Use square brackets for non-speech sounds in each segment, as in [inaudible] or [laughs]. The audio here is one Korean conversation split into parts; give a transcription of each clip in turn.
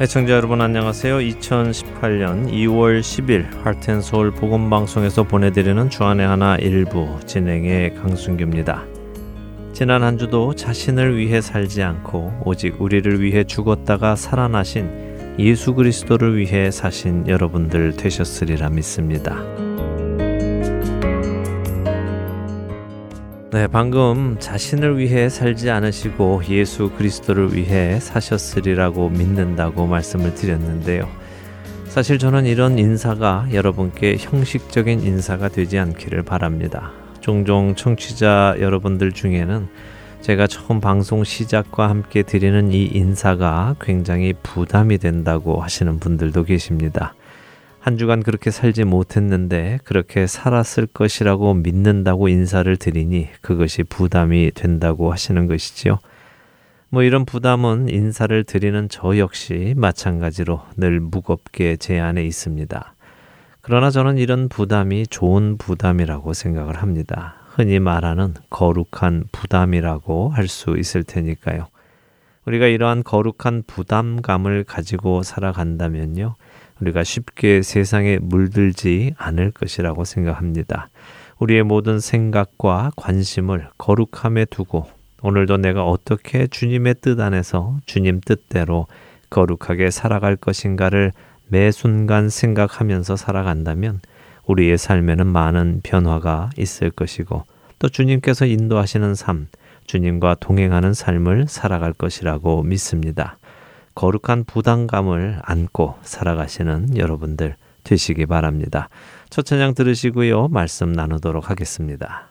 애청자 여러분 안녕하세요. 2018년 2월 10일 하트앤서울 복음방송에서 보내드리는 주안의 하나 일부 진행의 강순규입니다. 지난 한 주도 자신을 위해 살지 않고 오직 우리를 위해 죽었다가 살아나신 예수 그리스도를 위해 사신 여러분들 되셨으리라 믿습니다. 네, 방금 자신을 위해 살지 않으시고 예수 그리스도를 위해 사셨으리라고 믿는다고 말씀을 드렸는데요. 사실 저는 이런 인사가 여러분께 형식적인 인사가 되지 않기를 바랍니다. 종종 청취자 여러분들 중에는 제가 처음 방송 시작과 함께 드리는 이 인사가 굉장히 부담이 된다고 하시는 분들도 계십니다. 한 주간 그렇게 살지 못했는데 그렇게 살았을 것이라고 믿는다고 인사를 드리니 그것이 부담이 된다고 하시는 것이지요. 뭐 이런 부담은 인사를 드리는 저 역시 마찬가지로 늘 무겁게 제 안에 있습니다. 그러나 저는 이런 부담이 좋은 부담이라고 생각을 합니다. 흔히 말하는 거룩한 부담이라고 할 수 있을 테니까요. 우리가 이러한 거룩한 부담감을 가지고 살아간다면요. 우리가 쉽게 세상에 물들지 않을 것이라고 생각합니다. 우리의 모든 생각과 관심을 거룩함에 두고 오늘도 내가 어떻게 주님의 뜻 안에서 주님 뜻대로 거룩하게 살아갈 것인가를 매 순간 생각하면서 살아간다면 우리의 삶에는 많은 변화가 있을 것이고 또 주님께서 인도하시는 삶, 주님과 동행하는 삶을 살아갈 것이라고 믿습니다. 거룩한 부담감을 안고 살아가시는 여러분들 되시기 바랍니다. 첫 찬양 들으시고요. 말씀 나누도록 하겠습니다.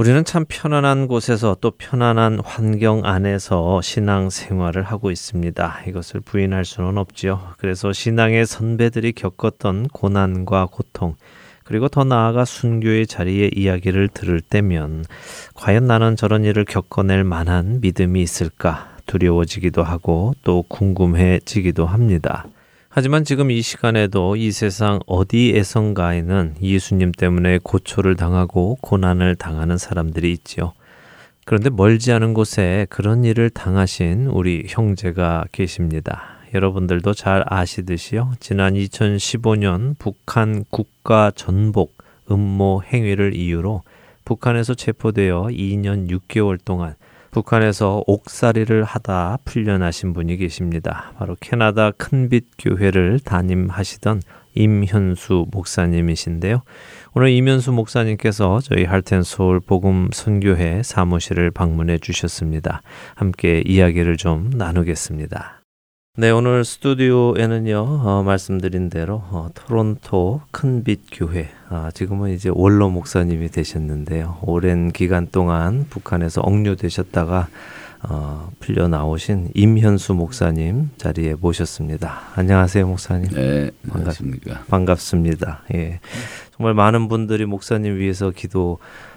우리는 참 편안한 곳에서 또 편안한 환경 안에서 신앙 생활을 하고 있습니다. 이것을 부인할 수는 없지요. 그래서 신앙의 선배들이 겪었던 고난과 고통, 그리고 더 나아가 순교의 자리에 이야기를 들을 때면 과연 나는 저런 일을 겪어낼 만한 믿음이 있을까 두려워지기도 하고 또 궁금해지기도 합니다. 하지만 지금 이 시간에도 이 세상 어디에선가에는 예수님 때문에 고초를 당하고 고난을 당하는 사람들이 있지요. 그런데 멀지 않은 곳에 그런 일을 당하신 우리 형제가 계십니다. 여러분들도 잘 아시듯이요. 지난 2015년 북한 국가 전복 음모 행위를 이유로 북한에서 체포되어 2년 6개월 동안 북한에서 옥살이를 하다 풀려나신 분이 계십니다. 바로 캐나다 큰빛 교회를 담임하시던 임현수 목사님이신데요. 오늘 임현수 목사님께서 저희 할텐 서울 복음 선교회 사무실을 방문해 주셨습니다. 함께 이야기를 좀 나누겠습니다. 네, 오늘 스튜디오에는요, 어, 말씀드린 대로 어, 토론토 큰빛 교회, 아, 지금은 이제 원로 목사님이 되셨는데요. 오랜 기간 동안 북한에서 억류되셨다가 어, 풀려 나오신 임현수 목사님 자리에 모셨습니다. 안녕하세요, 목사님. 네, 반갑습니다. 반갑습니다. 예, 정말 많은 분들이 목사님 위해서 기도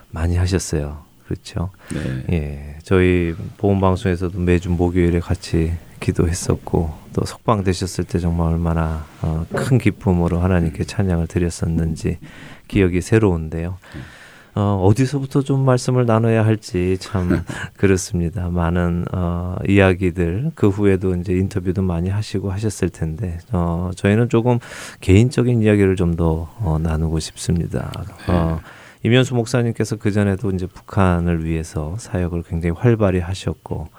많이 하셨어요. 그렇죠. 네. 예, 저희 보험 방송에서도 매주 목요일에 같이 기도했었고 또 석방 되셨을 때 정말 얼마나 어, 큰 기쁨으로 하나님께 찬양을 드렸었는지 기억이 새로운데요. 어, 어디서부터 좀 말씀을 나눠야 할지 참 [laughs] 그렇습니다. 많은 어, 이야기들 그 후에도 이제 인터뷰도 많이 하시고 하셨을 텐데 어, 저희는 조금 개인적인 이야기를 좀더 어, 나누고 싶습니다. 어, 이면수 목사님께서 그 전에도 이제 북한을 위해서 사역을 굉장히 활발히 하셨고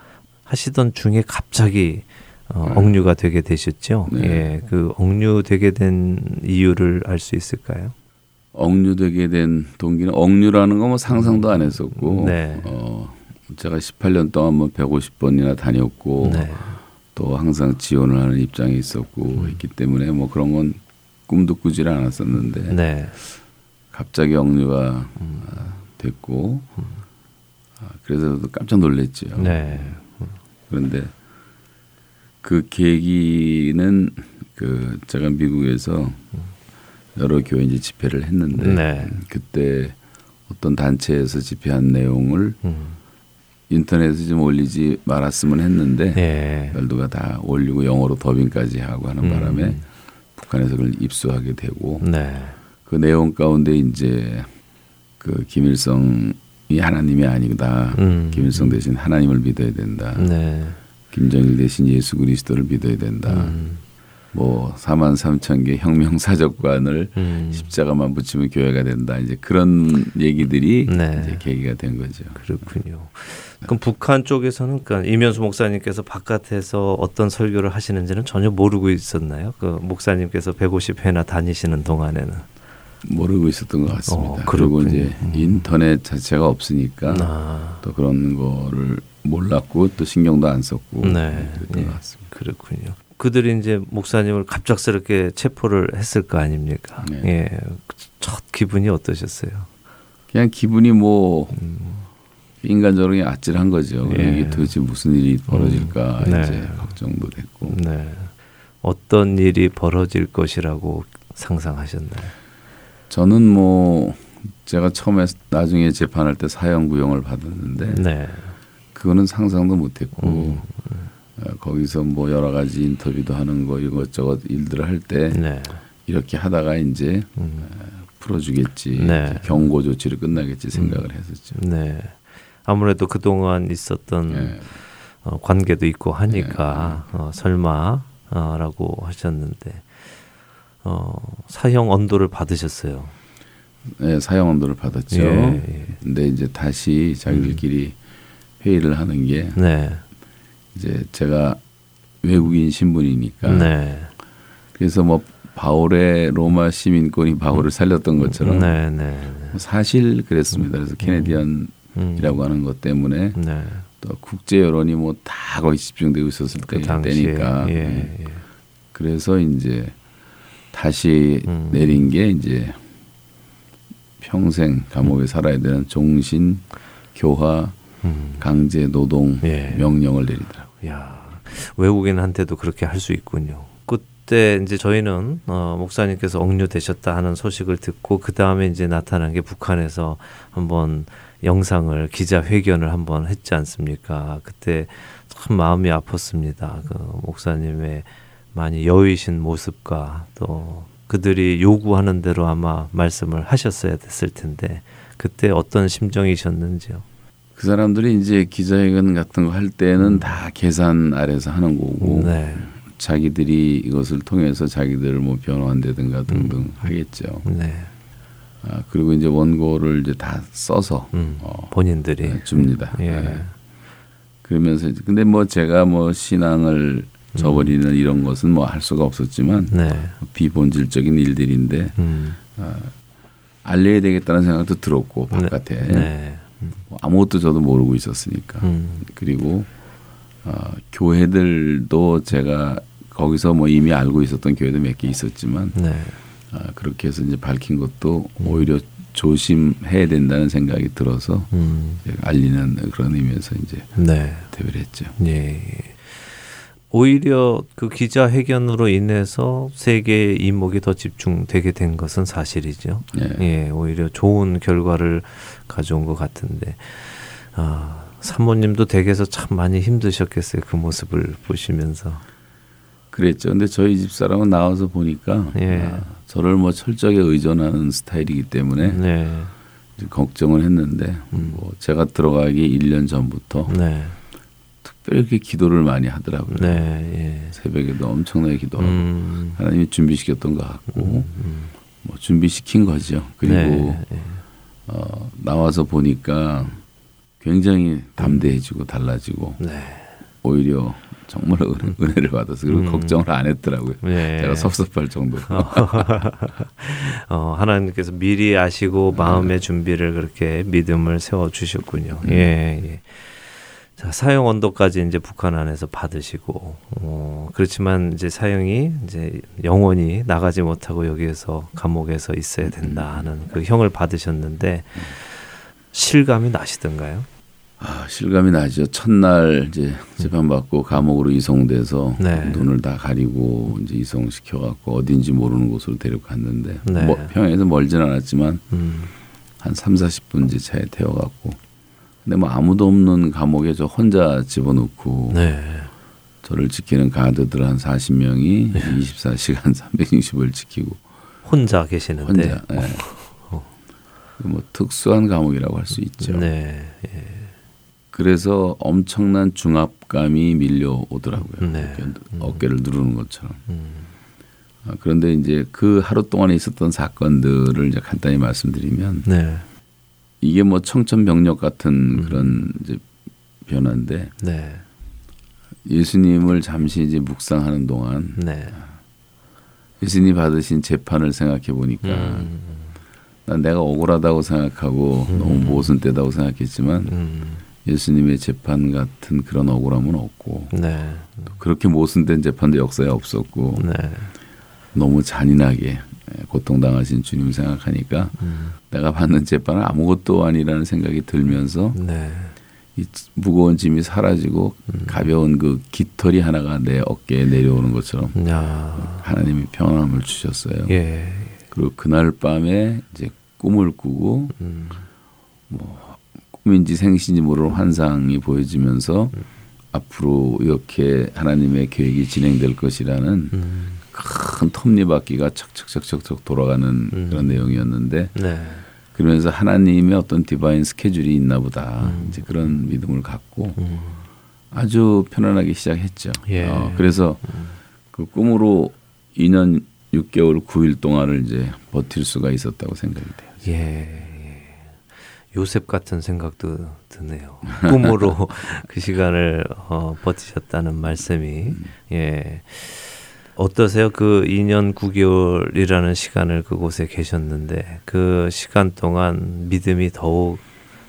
하시던 중에 갑자기 어, 네. 억류가 되게 되셨죠. 네. 예, 그 억류되게 된 이유를 알 수 있을까요? 억류되게 된 동기는 억류라는 거 뭐 상상도 안 했었고, 네. 어, 제가 18년 동안 뭐 150번이나 다녔고, 네. 또 항상 지원을 하는 입장에 있었고 음. 했기 때문에 뭐 그런 건 꿈도 꾸질 않았었는데, 네. 갑자기 억류가 음. 됐고, 음. 아, 그래서 깜짝 놀랐죠. 네. 그런데 그 계기는 그 제가 미국에서 여러 교회 이제 집회를 했는데 네. 그때 어떤 단체에서 집회한 내용을 음. 인터넷에 좀 올리지 말았으면 했는데 네. 열도가 다 올리고 영어로 더빙까지 하고 하는 음. 바람에 북한에서 그걸 입수하게 되고 네. 그 내용 가운데 이제 그 김일성 이 하나님이 아니다. 음. 김일성 대신 하나님을 믿어야 된다. 네. 김정일 대신 예수 그리스도를 믿어야 된다. 음. 뭐 4만 3천 개 혁명 사적관을 음. 십자가만 붙이면 교회가 된다. 이제 그런 얘기들이 네. 이제 계기가 된 거죠. 그렇군요. 그럼 북한 쪽에서는 그러니까 이면수 목사님께서 바깥에서 어떤 설교를 하시는지는 전혀 모르고 있었나요? 그 목사님께서 150회나 다니시는 동안에는 모르고 있었던 것 같습니다. 어, 그리고 이제 음. 인터넷 자체가 없으니까 아. 또 그런 거를 몰랐고 또 신경도 안 썼고 네. 그랬던 예. 것 같습니다. 그렇군요. 그들이 이제 목사님을 갑작스럽게 체포를 했을 거 아닙니까? 네. 예. 첫 기분이 어떠셨어요? 그냥 기분이 뭐 음. 인간적으로 아찔한 거죠. 예. 이게 도대체 무슨 일이 벌어질까 음. 네. 이제 걱정도 됐고. 네. 어떤 일이 벌어질 것이라고 상상하셨나요? 저는 뭐 제가 처음에 나중에 재판할 때 사형 구형을 받았는데 네. 그거는 상상도 못했고 음. 어, 거기서 뭐 여러 가지 인터뷰도 하는 거 이것저것 일들을 할때 네. 이렇게 하다가 이제 음. 어, 풀어주겠지 네. 경고 조치를 끝나겠지 생각을 음. 했었죠. 네. 아무래도 그 동안 있었던 네. 어, 관계도 있고 하니까 네. 어, 설마라고 하셨는데 어, 사형 언도를 받으셨어요. 네, 사형 언도를 받았죠. 예, 예. 근데 이제 다시 자기들끼리 음. 회의를 하는 게 네. 이제 제가 외국인 신분이니까 네. 그래서 뭐 바울의 로마 시민권이 바울을 음. 살렸던 것처럼 네, 네, 네. 사실 그랬습니다. 그래서 케네디언이라고 음. 하는 것 때문에 네. 또 국제 여론이 뭐 다 거의 집중되고 있었을 그 때 니까 예, 예. 그래서 이제 다시 음. 내린 게 이제 평생 감옥에 살아야 되는 종신, 교화, 음. 강제 노동 예. 명령을 내리더라고요. 야, 외국인한테도 그렇게 할 수 있군요. 그때 이제 저희는 어, 목사님께서 억류되셨다 하는 소식을 듣고 그 다음에 이제 나타난 게 북한에서 한번 영상을 기자 회견을 한번 했지 않습니까? 그때 참 마음이 아팠습니다. 그 목사님의 많이 여의신 모습과 또 그들이 요구하는 대로 아마 말씀을 하셨어야 됐을 텐데 그때 어떤 심정이셨는지요? 그 사람들이 이제 기자회견 같은 거 할 때는 음. 다 계산 아래서 하는 거고 네. 자기들이 이것을 통해서 자기들을 뭐 변호한다든가 등등 음. 하겠죠. 네. 아, 그리고 이제 원고를 이제 다 써서 음. 어, 본인들이 네, 줍니다. 예. 네. 그러면서 근데 뭐 제가 뭐 신앙을 저버리는 음. 이런 것은 뭐 할 수가 없었지만 네. 비본질적인 일들인데 음. 아, 알려야 되겠다는 생각도 들었고 네. 바깥에 네. 뭐 아무것도 저도 모르고 있었으니까 음. 그리고 어, 교회들도 제가 거기서 뭐 이미 알고 있었던 교회도 몇 개 있었지만 네. 어, 그렇게 해서 이제 밝힌 것도 음. 오히려 조심해야 된다는 생각이 들어서 음. 알리는 그런 의미에서 이제 네. 대회를 했죠. 예. 오히려 그 기자회견으로 인해서 세계의 이목이 더 집중되게 된 것은 사실이죠. 예. 예 오히려 좋은 결과를 가져온 것 같은데 아, 사모님도 댁에서 참 많이 힘드셨겠어요. 그 모습을 보시면서. 그랬죠. 근데 저희 집 사람은 나와서 보니까 예. 아, 저를 뭐 철저하게 의존하는 스타일이기 때문에 네. 걱정을 했는데 음. 뭐 제가 들어가기 1년 전부터 네. 특별히 기도를 많이 하더라고요. 네, 예. 새벽에도 엄청나게 기도하고 음. 하나님이 준비시켰던 것 같고 음, 음. 뭐 준비시킨 거죠. 그리고 네, 예. 어, 나와서 보니까 굉장히 담대해지고 달라지고 네. 오히려 정말 은혜, [laughs] 은혜를 받아서 그리고 음. 걱정을 안 했더라고요. 네. 제가 섭섭할 정도로. [laughs] 어, 하나님께서 미리 아시고 마음의 준비를 그렇게 믿음을 세워 주셨군요. 음. 예, 예. 자, 사형 언도까지 이제 북한 안에서 받으시고, 어, 그렇지만 이제 사형이 이제 영원히 나가지 못하고 여기에서 감옥에서 있어야 된다 하는 그 형을 받으셨는데 실감이 나시던가요? 아, 실감이 나죠. 첫날 이제 재판받고 감옥으로 이송돼서 네. 눈을 다 가리고 이제 이송시켜 갖고 어딘지 모르는 곳으로 데려갔는데 네. 뭐, 평양에서 멀진 않았지만 음. 한 3, 40분 이제 차에 태워 갖고 근데 뭐 아무도 없는 감옥에 저 혼자 집어넣고 네. 저를 지키는 가드들 한 40명이 네. 24시간 [laughs] 360을 지키고 혼자 계시는데 혼자, 네. 어. 뭐 특수한 감옥이라고 할 수 있죠. 네. 예. 그래서 엄청난 중압감이 밀려오더라고요. 네. 음. 어깨 를 누르는 것처럼. 음. 아, 그런데 이제 그 하루 동안에 있었던 사건들을 이제 간단히 말씀드리면 네. 이게 뭐 청천벽력 같은 음. 그런 이제 변화인데 네. 예수님을 잠시 이제 묵상하는 동안 네. 예수님 받으신 재판을 생각해 보니까 음. 난 내가 억울하다고 생각하고 음. 너무 모순되다고 생각했지만 음. 예수님의 재판 같은 그런 억울함은 없고 네. 그렇게 모순된 재판도 역사에 없었고 네. 너무 잔인하게 고통당하신 주님 생각하니까 음. 내가 받는 재판은 아무것도 아니라는 생각이 들면서 네. 이 무거운 짐이 사라지고 음. 가벼운 그 깃털이 하나가 내 어깨에 내려오는 것처럼 야. 하나님이 평안함을 주셨어요. 예. 그리고 그날 밤에 이제 꿈을 꾸고 음. 뭐 꿈인지 생신지 모르는 환상이 보여지면서 음. 앞으로 이렇게 하나님의 계획이 진행될 것이라는 음. 큰 톱니바퀴가 척척척척척 돌아가는 음. 그런 내용이었는데 네. 그러면서 하나님의 어떤 디바인 스케줄이 있나 보다 음. 이제 그런 믿음을 갖고 음. 아주 편안하게 시작했죠. 예. 어, 그래서 음. 그 꿈으로 2년 6개월 9일 동안을 이제 버틸 수가 있었다고 생각이 돼요. 예. 요셉 같은 생각도 드네요. 꿈으로 [laughs] 그 시간을 어, 버티셨다는 말씀이 음. 예. 어떠세요? 그 2년 9개월이라는 시간을 그곳에 계셨는데 그 시간 동안 믿음이 더욱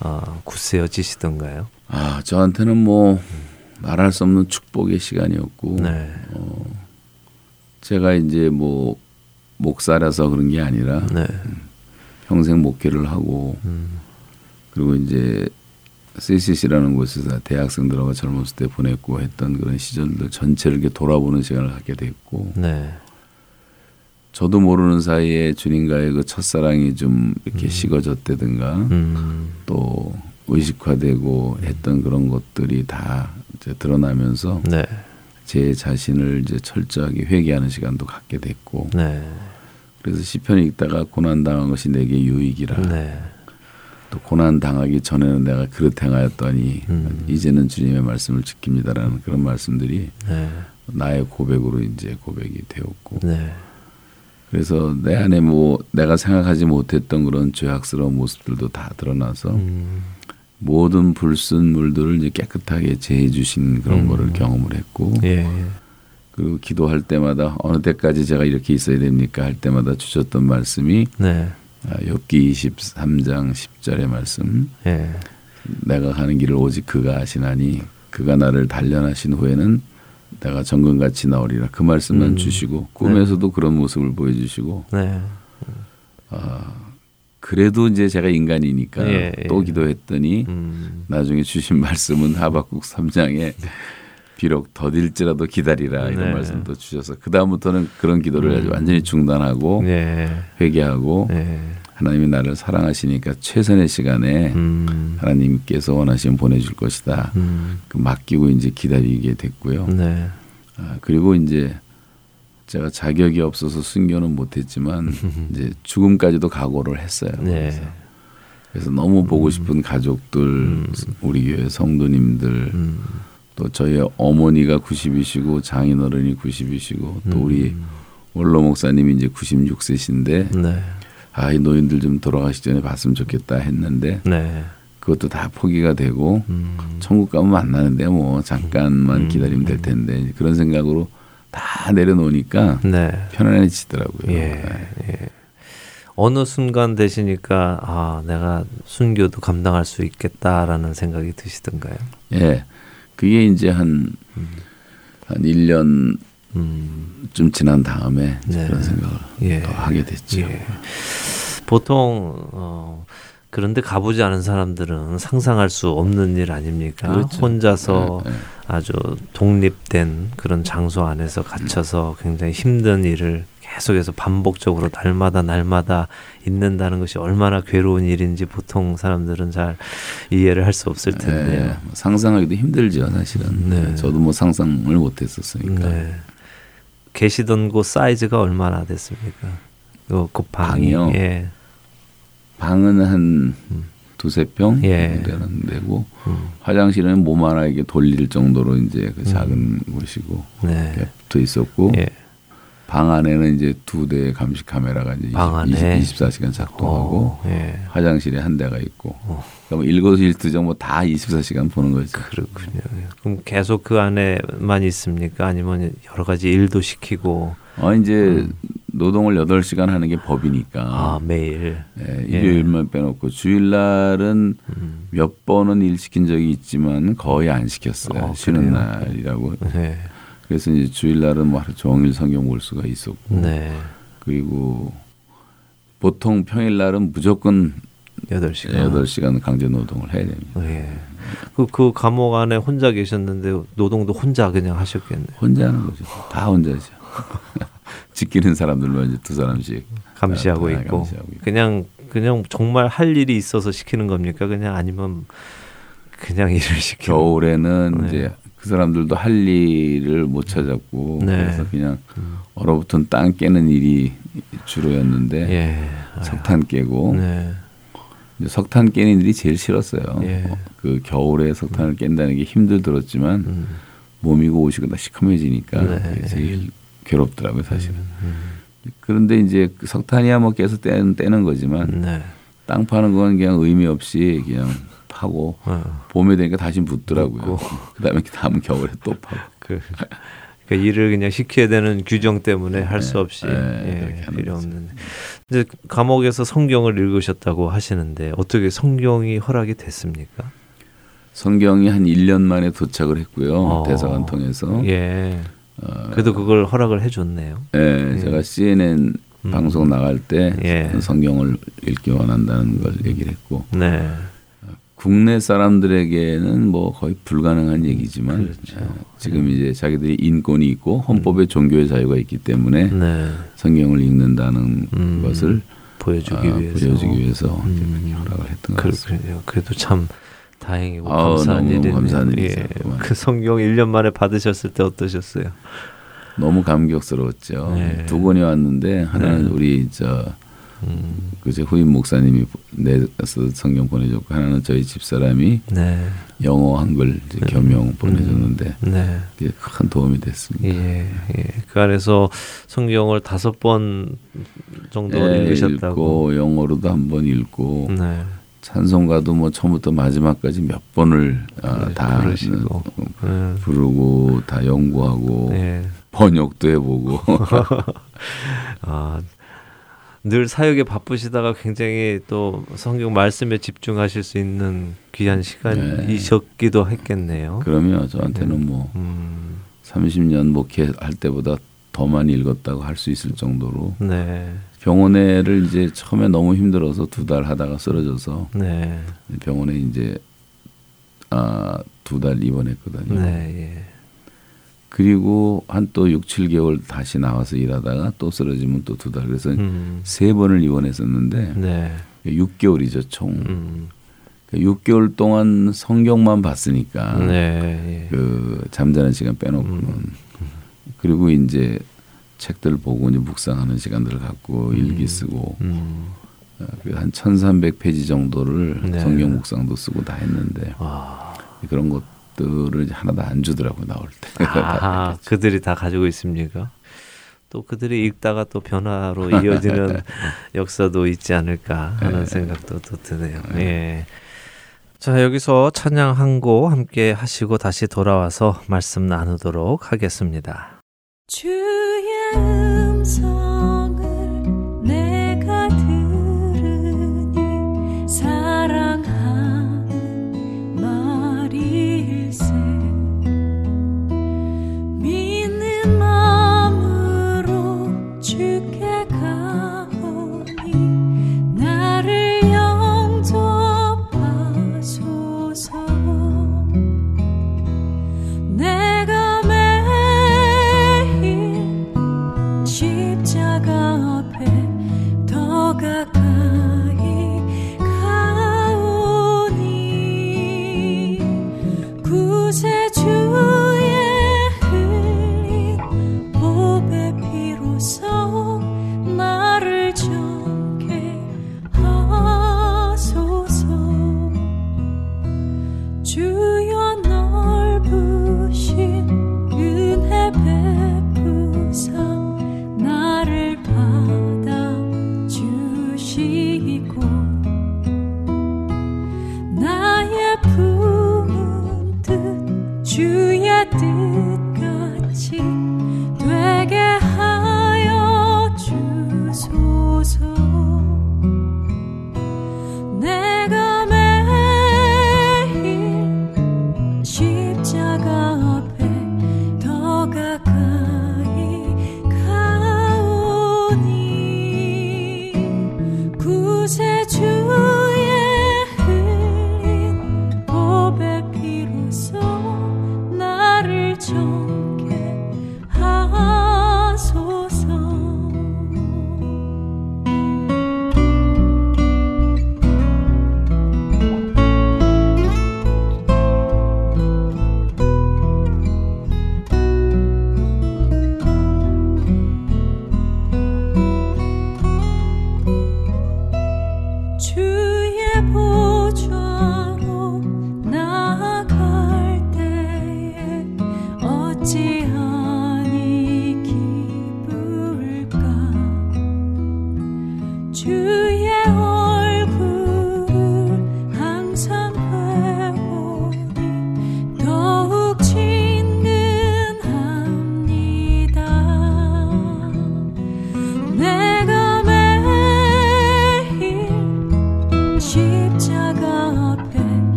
어, 굳세어지시던가요? 아 저한테는 뭐 말할 수 없는 축복의 시간이었고 네. 어, 제가 이제 뭐 목사라서 그런 게 아니라 네. 평생 목회를 하고 음. 그리고 이제 CCC라는 곳에서 대학생들하고 젊었을 때 보냈고 했던 그런 시절들 전체를 이렇게 돌아보는 시간을 갖게 됐고 네. 저도 모르는 사이에 주님과의 그 첫사랑이 좀 이렇게 음. 식어졌다든가 음. 또 의식화되고 했던 그런 것들이 다 이제 드러나면서 네. 제 자신을 이제 철저하게 회개하는 시간도 갖게 됐고 네. 그래서 시편 읽다가 고난 당한 것이 내게 유익이라 네. 또 고난 당하기 전에는 내가 그릇 행하였더니 음. 이제는 주님의 말씀을 지킵니다라는 그런 말씀들이 네. 나의 고백으로 이제 고백이 되었고 네. 그래서 내 안에 뭐 내가 생각하지 못했던 그런 죄악스러운 모습들도 다 드러나서 음. 모든 불순물들을 이제 깨끗하게 제해 주신 그런 음. 거를 경험을 했고 예. 그리고 기도할 때마다 어느 때까지 제가 이렇게 있어야 됩니까 할 때마다 주셨던 말씀이 네. 아, 욥기 23장 10절의 말씀. 예. 내가 가는 길을 오직 그가 아시나니 그가 나를 단련하신 후에는 내가 정금같이 나오리라 그 말씀만 음. 주시고 꿈에서도 네. 그런 모습을 보여주시고 네. 아, 그래도 이제 제가 인간이니까 예, 예. 또 기도했더니 음. 나중에 주신 말씀은 하박국 3장에 비록 더딜지라도 기다리라 이런 네. 말씀도 주셔서 그 다음부터는 그런 기도를 음. 완전히 중단하고 네. 회개하고 네. 하나님이 나를 사랑하시니까 최선의 시간에 음. 하나님께서 원하시면 보내줄 것이다. 음. 그 맡기고 이제 기다리게 됐고요. 네. 아, 그리고 이제 제가 자격이 없어서 순교는 못했지만 [laughs] 이제 죽음까지도 각오를 했어요. 네. 그래서, 그래서 너무 보고 음. 싶은 가족들, 음. 우리 교회 성도님들. 음. 또 저희 어머니가 90이시고 장인어른이 90이시고 또 음. 우리 원로 목사님이 이제 96세신데 네. 아이 노인들 좀 돌아가시 전에 봤으면 좋겠다 했는데 네. 그것도 다 포기가 되고 음. 천국 가면 만나는데 뭐 잠깐만 음. 기다리면 될 텐데 그런 생각으로 다 내려놓으니까 네. 편안해지더라고요. 예. 네. 예. 어느 순간 되시니까 아 내가 순교도 감당할 수 있겠다라는 생각이 드시던가요? 예. 그게 이제 한, 한 1년 음. 좀 지난 다음에 네. 그런 생각을 예. 더 하게 됐죠. 예. 보통 어, 그런데 가보지 않은 사람들은 상상할 수 없는 일 아닙니까? 그렇죠. 혼자서 네, 네. 아주 독립된 그런 장소 안에서 갇혀서 굉장히 힘든 일을 계속해서 반복적으로 날마다 날마다 있는다는 것이 얼마나 괴로운 일인지 보통 사람들은 잘 이해를 할 수 없을 네, 텐데요. 네, 상상하기도 힘들죠, 사실은. 네. 저도 뭐 상상을 못 했었으니까. 네. 계시던 곳 사이즈가 얼마나 됐습니까? 그, 그 방이, 요 예. 방은 한 음. 두세 평 예. 되는 데고 음. 화장실은 몸 하나 이게 돌릴 정도로 이제 그 작은 음. 곳이고 네. 붙어 있었고 예. 방 안에는 이제 두 대의 감시 카메라가 이제 방 20, 안에 24시간 작동하고 오, 예. 화장실에 한 대가 있고 어. 그러니까 일거수일투족 뭐다 24시간 보는 거죠. 그렇군요. 그럼 계속 그 안에만 있습니까? 아니면 여러 가지 일도 시키고 어 이제 음. 노동을 8시간 하는 게 법이니까. 아, 매일. 네, 일요일만 예. 빼놓고 주일날은 음. 몇 번은 일 시킨 적이 있지만 거의 안 시켰어요. 어, 쉬는 그래요? 날이라고. 네. 그래서 이제 주일날은 뭐 하루 종일 성경 볼 수가 있었고. 네. 그리고 보통 평일날은 무조건 8시간. 8시간 강제 노동을 해야 됩니다. 예. 그, 그 감옥 안에 혼자 계셨는데 노동도 혼자 그냥 하셨겠네요. 혼자 하는 거죠. 다 혼자죠. 지키는 [laughs] 사람들만 이제 두 사람씩 감시하고 아, 있고 감시하고 그냥 그냥 정말 할 일이 있어서 시키는 겁니까? 그냥 아니면 그냥 일을 시켜. 겨울에는 네. 이제 그 사람들도 할 일을 못 찾았고 네. 그래서 그냥 음. 얼어붙은 땅 깨는 일이 주로였는데 예. 석탄 깨고 네. 석탄 깨는 일이 제일 싫었어요. 예. 그 겨울에 석탄을 깬다는 게 힘들들었지만 음. 몸이고 옷이고 다 시커매지니까 네. 제일 괴롭더라고요 사실은. 음, 음. 그런데 이제 그 석탄이야 뭐 계속 떼는, 떼는 거지만 네. 땅 파는 건 그냥 의미 없이 그냥 파고 어. 봄에 되니까 다시 붙더라고요. [laughs] 그다음에 다음 겨울에 또 [laughs] 파고. 그, 그 일을 그냥 시켜야 되는 규정 때문에 할수 네. 없이 네, 예, 필요 없는. 이제 감옥에서 성경을 읽으셨다고 하시는데 어떻게 성경이 허락이 됐습니까? 성경이 한 1년 만에 도착을 했고요. 어. 대사관 통해서. 예. 어, 그래도 그걸 허락을 해줬네요. 네, 예. 제가 CNN 음. 방송 나갈 때 예. 성경을 읽기 원한다는 걸 얘기를 했고 네. 국내 사람들에게는 뭐 거의 불가능한 얘기지만 그렇죠. 어, 지금 네. 이제 자기들이 인권이 있고 헌법에 음. 종교의 자유가 있기 때문에 네. 성경을 읽는다는 음. 것을 보여주기 아, 위해서 보여주기 위해서 음. 허락을 했던 것 같습니다. 그래도 참 다행이고 아, 감사한 일이네요. 감사한 예. 그 성경 1년 만에 받으셨을 때 어떠셨어요? 너무 감격스러웠죠. 네. 두 권이 왔는데 하나는 네. 우리 저 음. 그제 후임 목사님이 내서 성경 보내줬고 하나는 저희 집 사람이 네. 영어 한글 네. 겸용 음. 보내줬는데 네. 그게 큰 도움이 됐습니다. 예, 예. 그 안에서 성경을 다섯 번 정도 네, 읽으셨다고. 읽고 영어로도 한 번 읽고 네. 찬송가도 뭐 처음부터 마지막까지 몇 번을 아, 다 부르시고. 음. 부르고 다 연구하고 네. 번역도 해보고. [laughs] 아, 늘 사역에 바쁘시다가 굉장히 또 성경 말씀에 집중하실 수 있는 귀한 시간이셨기도 네. 했겠네요. 그러면 저한테는 네. 뭐 음. 30년 목회할 때보다 더 많이 읽었다고 할 수 있을 정도로 네. 병원에를 이제 처음에 너무 힘들어서 두 달 하다가 쓰러져서 네. 병원에 이제 아, 두 달 입원했거든요. 네, 예. 그리고 한 또 6, 7개월 다시 나와서 일하다가 또 쓰러지면 또 두 달. 그래서 음. 세 번을 입원했었는데 네. 6개월이죠, 총. 음. 6개월 동안 성경만 봤으니까 네. 예. 그 잠자는 시간 빼놓고는 음. 그리고 이제 책들 보고 이제 묵상하는 시간들을 갖고 음. 일기 쓰고 음. 어, 한 1,300페이지 정도를 네. 성경 묵상도 쓰고 다 했는데 아. 그런 것 것들을 하나도 안 주더라고 나올 때. 아, [laughs] 그들이 다 가지고 있습니까? 또 그들이 읽다가 또 변화로 [laughs] 이어지는 역사도 있지 않을까 하는 네. 생각도 또 드네요. 네. 예. 자, 여기서 찬양 한 곡 함께 하시고 다시 돌아와서 말씀 나누도록 하겠습니다. 주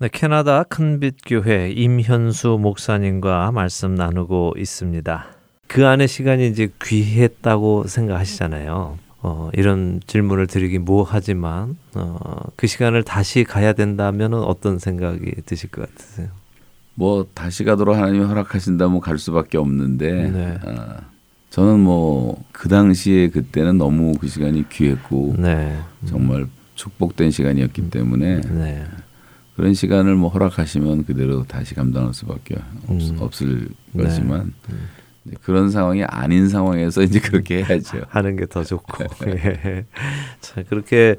네, 캐나다 큰빛교회 임현수 목사님과 말씀 나누고 있습니다. 그 안에 시간이 이제 귀했다고 생각하시잖아요. 어, 이런 질문을 드리기 뭐하지만 어, 그 시간을 다시 가야 된다면 어떤 생각이 드실 것 같으세요? 뭐 다시 가도록 하나님이 허락하신다면 갈 수밖에 없는데 네. 어, 저는 뭐 그 당시에 그때는 너무 그 시간이 귀했고 네. 정말 축복된 시간이었기 때문에 네. 그런 시간을 뭐 허락하시면 그대로 다시 감당할 수밖에 없, 음. 없을 네. 거지만 음. 그런 상황이 아닌 상황에서 이제 그렇게 해야죠. [laughs] 하는 게 더 좋고. [laughs] 예. 자, 그렇게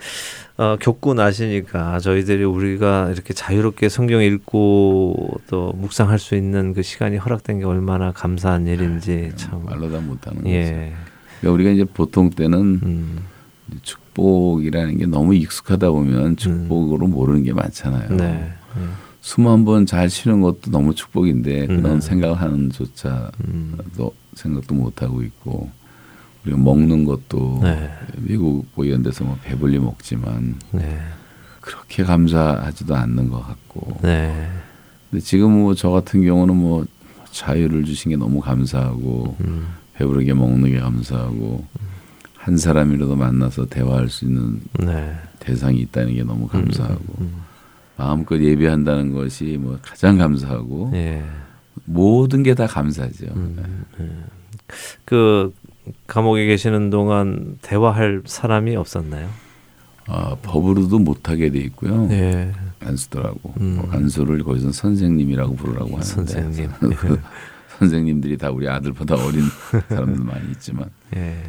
어, 겪고 나시니까 저희들이 우리가 이렇게 자유롭게 성경 읽고 또 묵상할 수 있는 그 시간이 허락된 게 얼마나 감사한 일인지 참 말로 다 못하는 예. 거죠. 그러니까 우리가 이제 보통 때는 음. 축복이라는 게 너무 익숙하다 보면 축복으로 음. 모르는 게 많잖아요. 네. 음. 숨한 번 잘 쉬는 것도 너무 축복인데 그런 음. 생각하는 조차도 음. 생각도 못 하고 있고 우리가 먹는 것도 네. 미국 뭐 이런 데서 뭐 배불리 먹지만 네. 그렇게 감사하지도 않는 것 같고. 네. 근데 지금 뭐 저 같은 경우는 뭐 자유를 주신 게 너무 감사하고 음. 배부르게 먹는 게 감사하고 음. 한 사람이라도 만나서 대화할 수 있는 네. 대상이 있다는 게 너무 감사하고 음, 음, 음. 마음껏 예배한다는 것이 뭐 가장 감사하고 예. 모든 게 다 감사죠. 음, 네. 예. 그 감옥에 계시는 동안 대화할 사람이 없었나요? 아, 법으로도 못하게 돼 있고요. 예. 안수더라고. 음. 뭐 안수를 거기서 선생님이라고 부르라고 하는데 선생님. 그 [laughs] 선생님들이 다 우리 아들보다 어린 사람들 많이 있지만 예.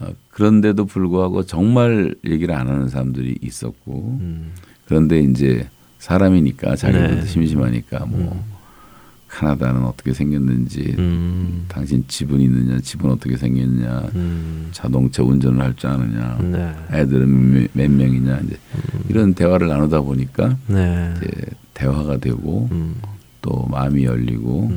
어, 그런데도 불구하고 정말 얘기를 안 하는 사람들이 있었고 음. 그런데 이제 사람이니까 자기도 네. 심심하니까 뭐 음. 카나다는 어떻게 생겼는지 음. 당신 집은 있느냐 집은 어떻게 생겼냐 음. 자동차 운전을 할 줄 아느냐 네. 애들은 몇, 몇 명이냐 이제 음. 이런 대화를 나누다 보니까 네. 이제 대화가 되고 음. 또 마음이 열리고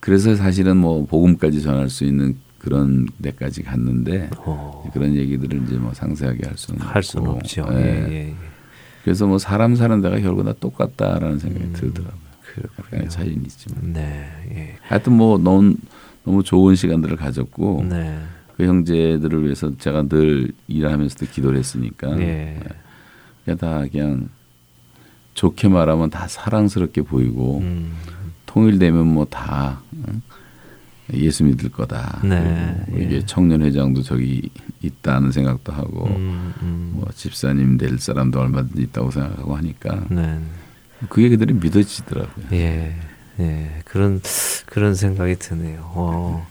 그래서 사실은 뭐 복음까지 전할 수 있는 그런 데까지 갔는데 어. 그런 얘기들을 이제 뭐 상세하게 할 수는 할 수는 없죠. 예. 예, 예. 그래서 뭐 사람 사는 데가 결국 다 똑같다라는 생각이 음. 들더라고요. 약간의 차이는 있지만. 네. 예. 하여튼 뭐 너무 너무 좋은 시간들을 가졌고 네. 그 형제들을 위해서 제가 늘 일하면서도 기도를 했으니까 예. 그냥 다 그냥 좋게 말하면 다 사랑스럽게 보이고 음. 통일되면 뭐다 응? 예수 믿을 거다. 네, 이게 예. 청년 회장도 저기 있다는 생각도 하고 음, 음. 뭐 집사님 될 사람도 얼마든지 있다고 생각하고 하니까 네. 그게 그들이 믿어지더라고요. 예, 예, 그런 그런 생각이 드네요. 어,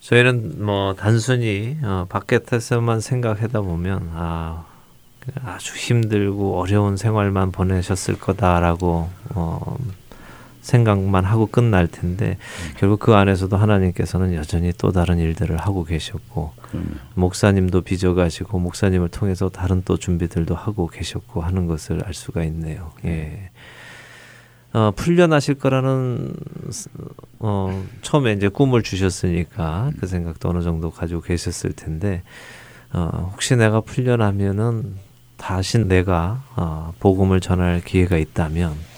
저희는 뭐 단순히 어, 바깥에서만 생각하다 보면 아 아주 힘들고 어려운 생활만 보내셨을 거다라고 어, 생각만 하고 끝날 텐데 결국 그 안에서도 하나님께서는 여전히 또 다른 일들을 하고 계셨고 그럼요. 목사님도 빚어가시고 목사님을 통해서 다른 또 준비들도 하고 계셨고 하는 것을 알 수가 있네요. 예. 어, 풀려나실 거라는 어, 처음에 이제 꿈을 주셨으니까 그 생각도 어느 정도 가지고 계셨을 텐데 어, 혹시 내가 풀려나면은 다시 내가 어, 복음을 전할 기회가 있다면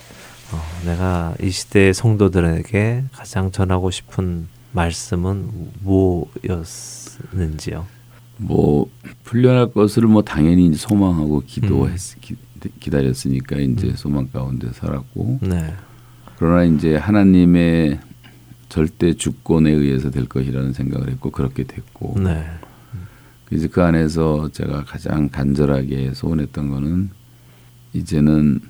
어, 내가 이 시대의 성도들에게 가장 전하고 싶은 말씀은 무엇이었는지요? 뭐 풀려날 것을 뭐 당연히 소망하고 기도했 음. 기, 다렸으니까 이제 음. 소망 가운데 살았고 네. 그러나 이제 하나님의 절대 주권에 의해서 될 것이라는 생각을 했고 그렇게 됐고 네. 그래서 그 안에서 제가 가장 간절하게 소원했던 거는 이제는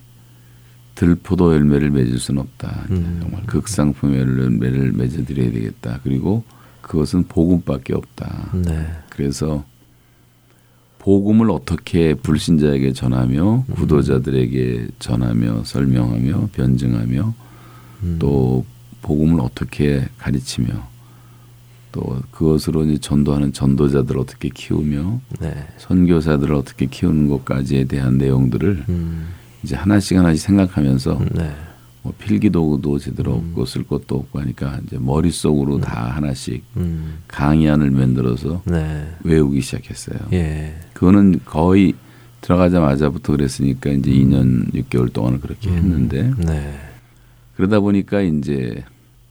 들포도 열매를 맺을 수는 없다. 음. 정말 극상품 열매를 맺어드려야 되겠다. 그리고 그것은 복음밖에 없다. 네. 그래서 복음을 어떻게 불신자에게 전하며 음. 구도자들에게 전하며 설명하며 변증하며 음. 또 복음을 어떻게 가르치며 또 그것으로 이제 전도하는 전도자들을 어떻게 키우며 네. 선교사들을 어떻게 키우는 것까지에 대한 내용들을 음. 이제 하나씩 하나씩 생각하면서 네. 뭐 필기 도구도 제대로 음. 없고 쓸 것도 없고 하니까 이제 머릿속으로 음. 다 하나씩 음. 강의안을 만들어서 네. 외우기 시작했어요. 예. 그거는 거의 들어가자마자부터 그랬으니까 이제 음. 2년 6개월 동안을 그렇게 음. 했는데 네. 그러다 보니까 이제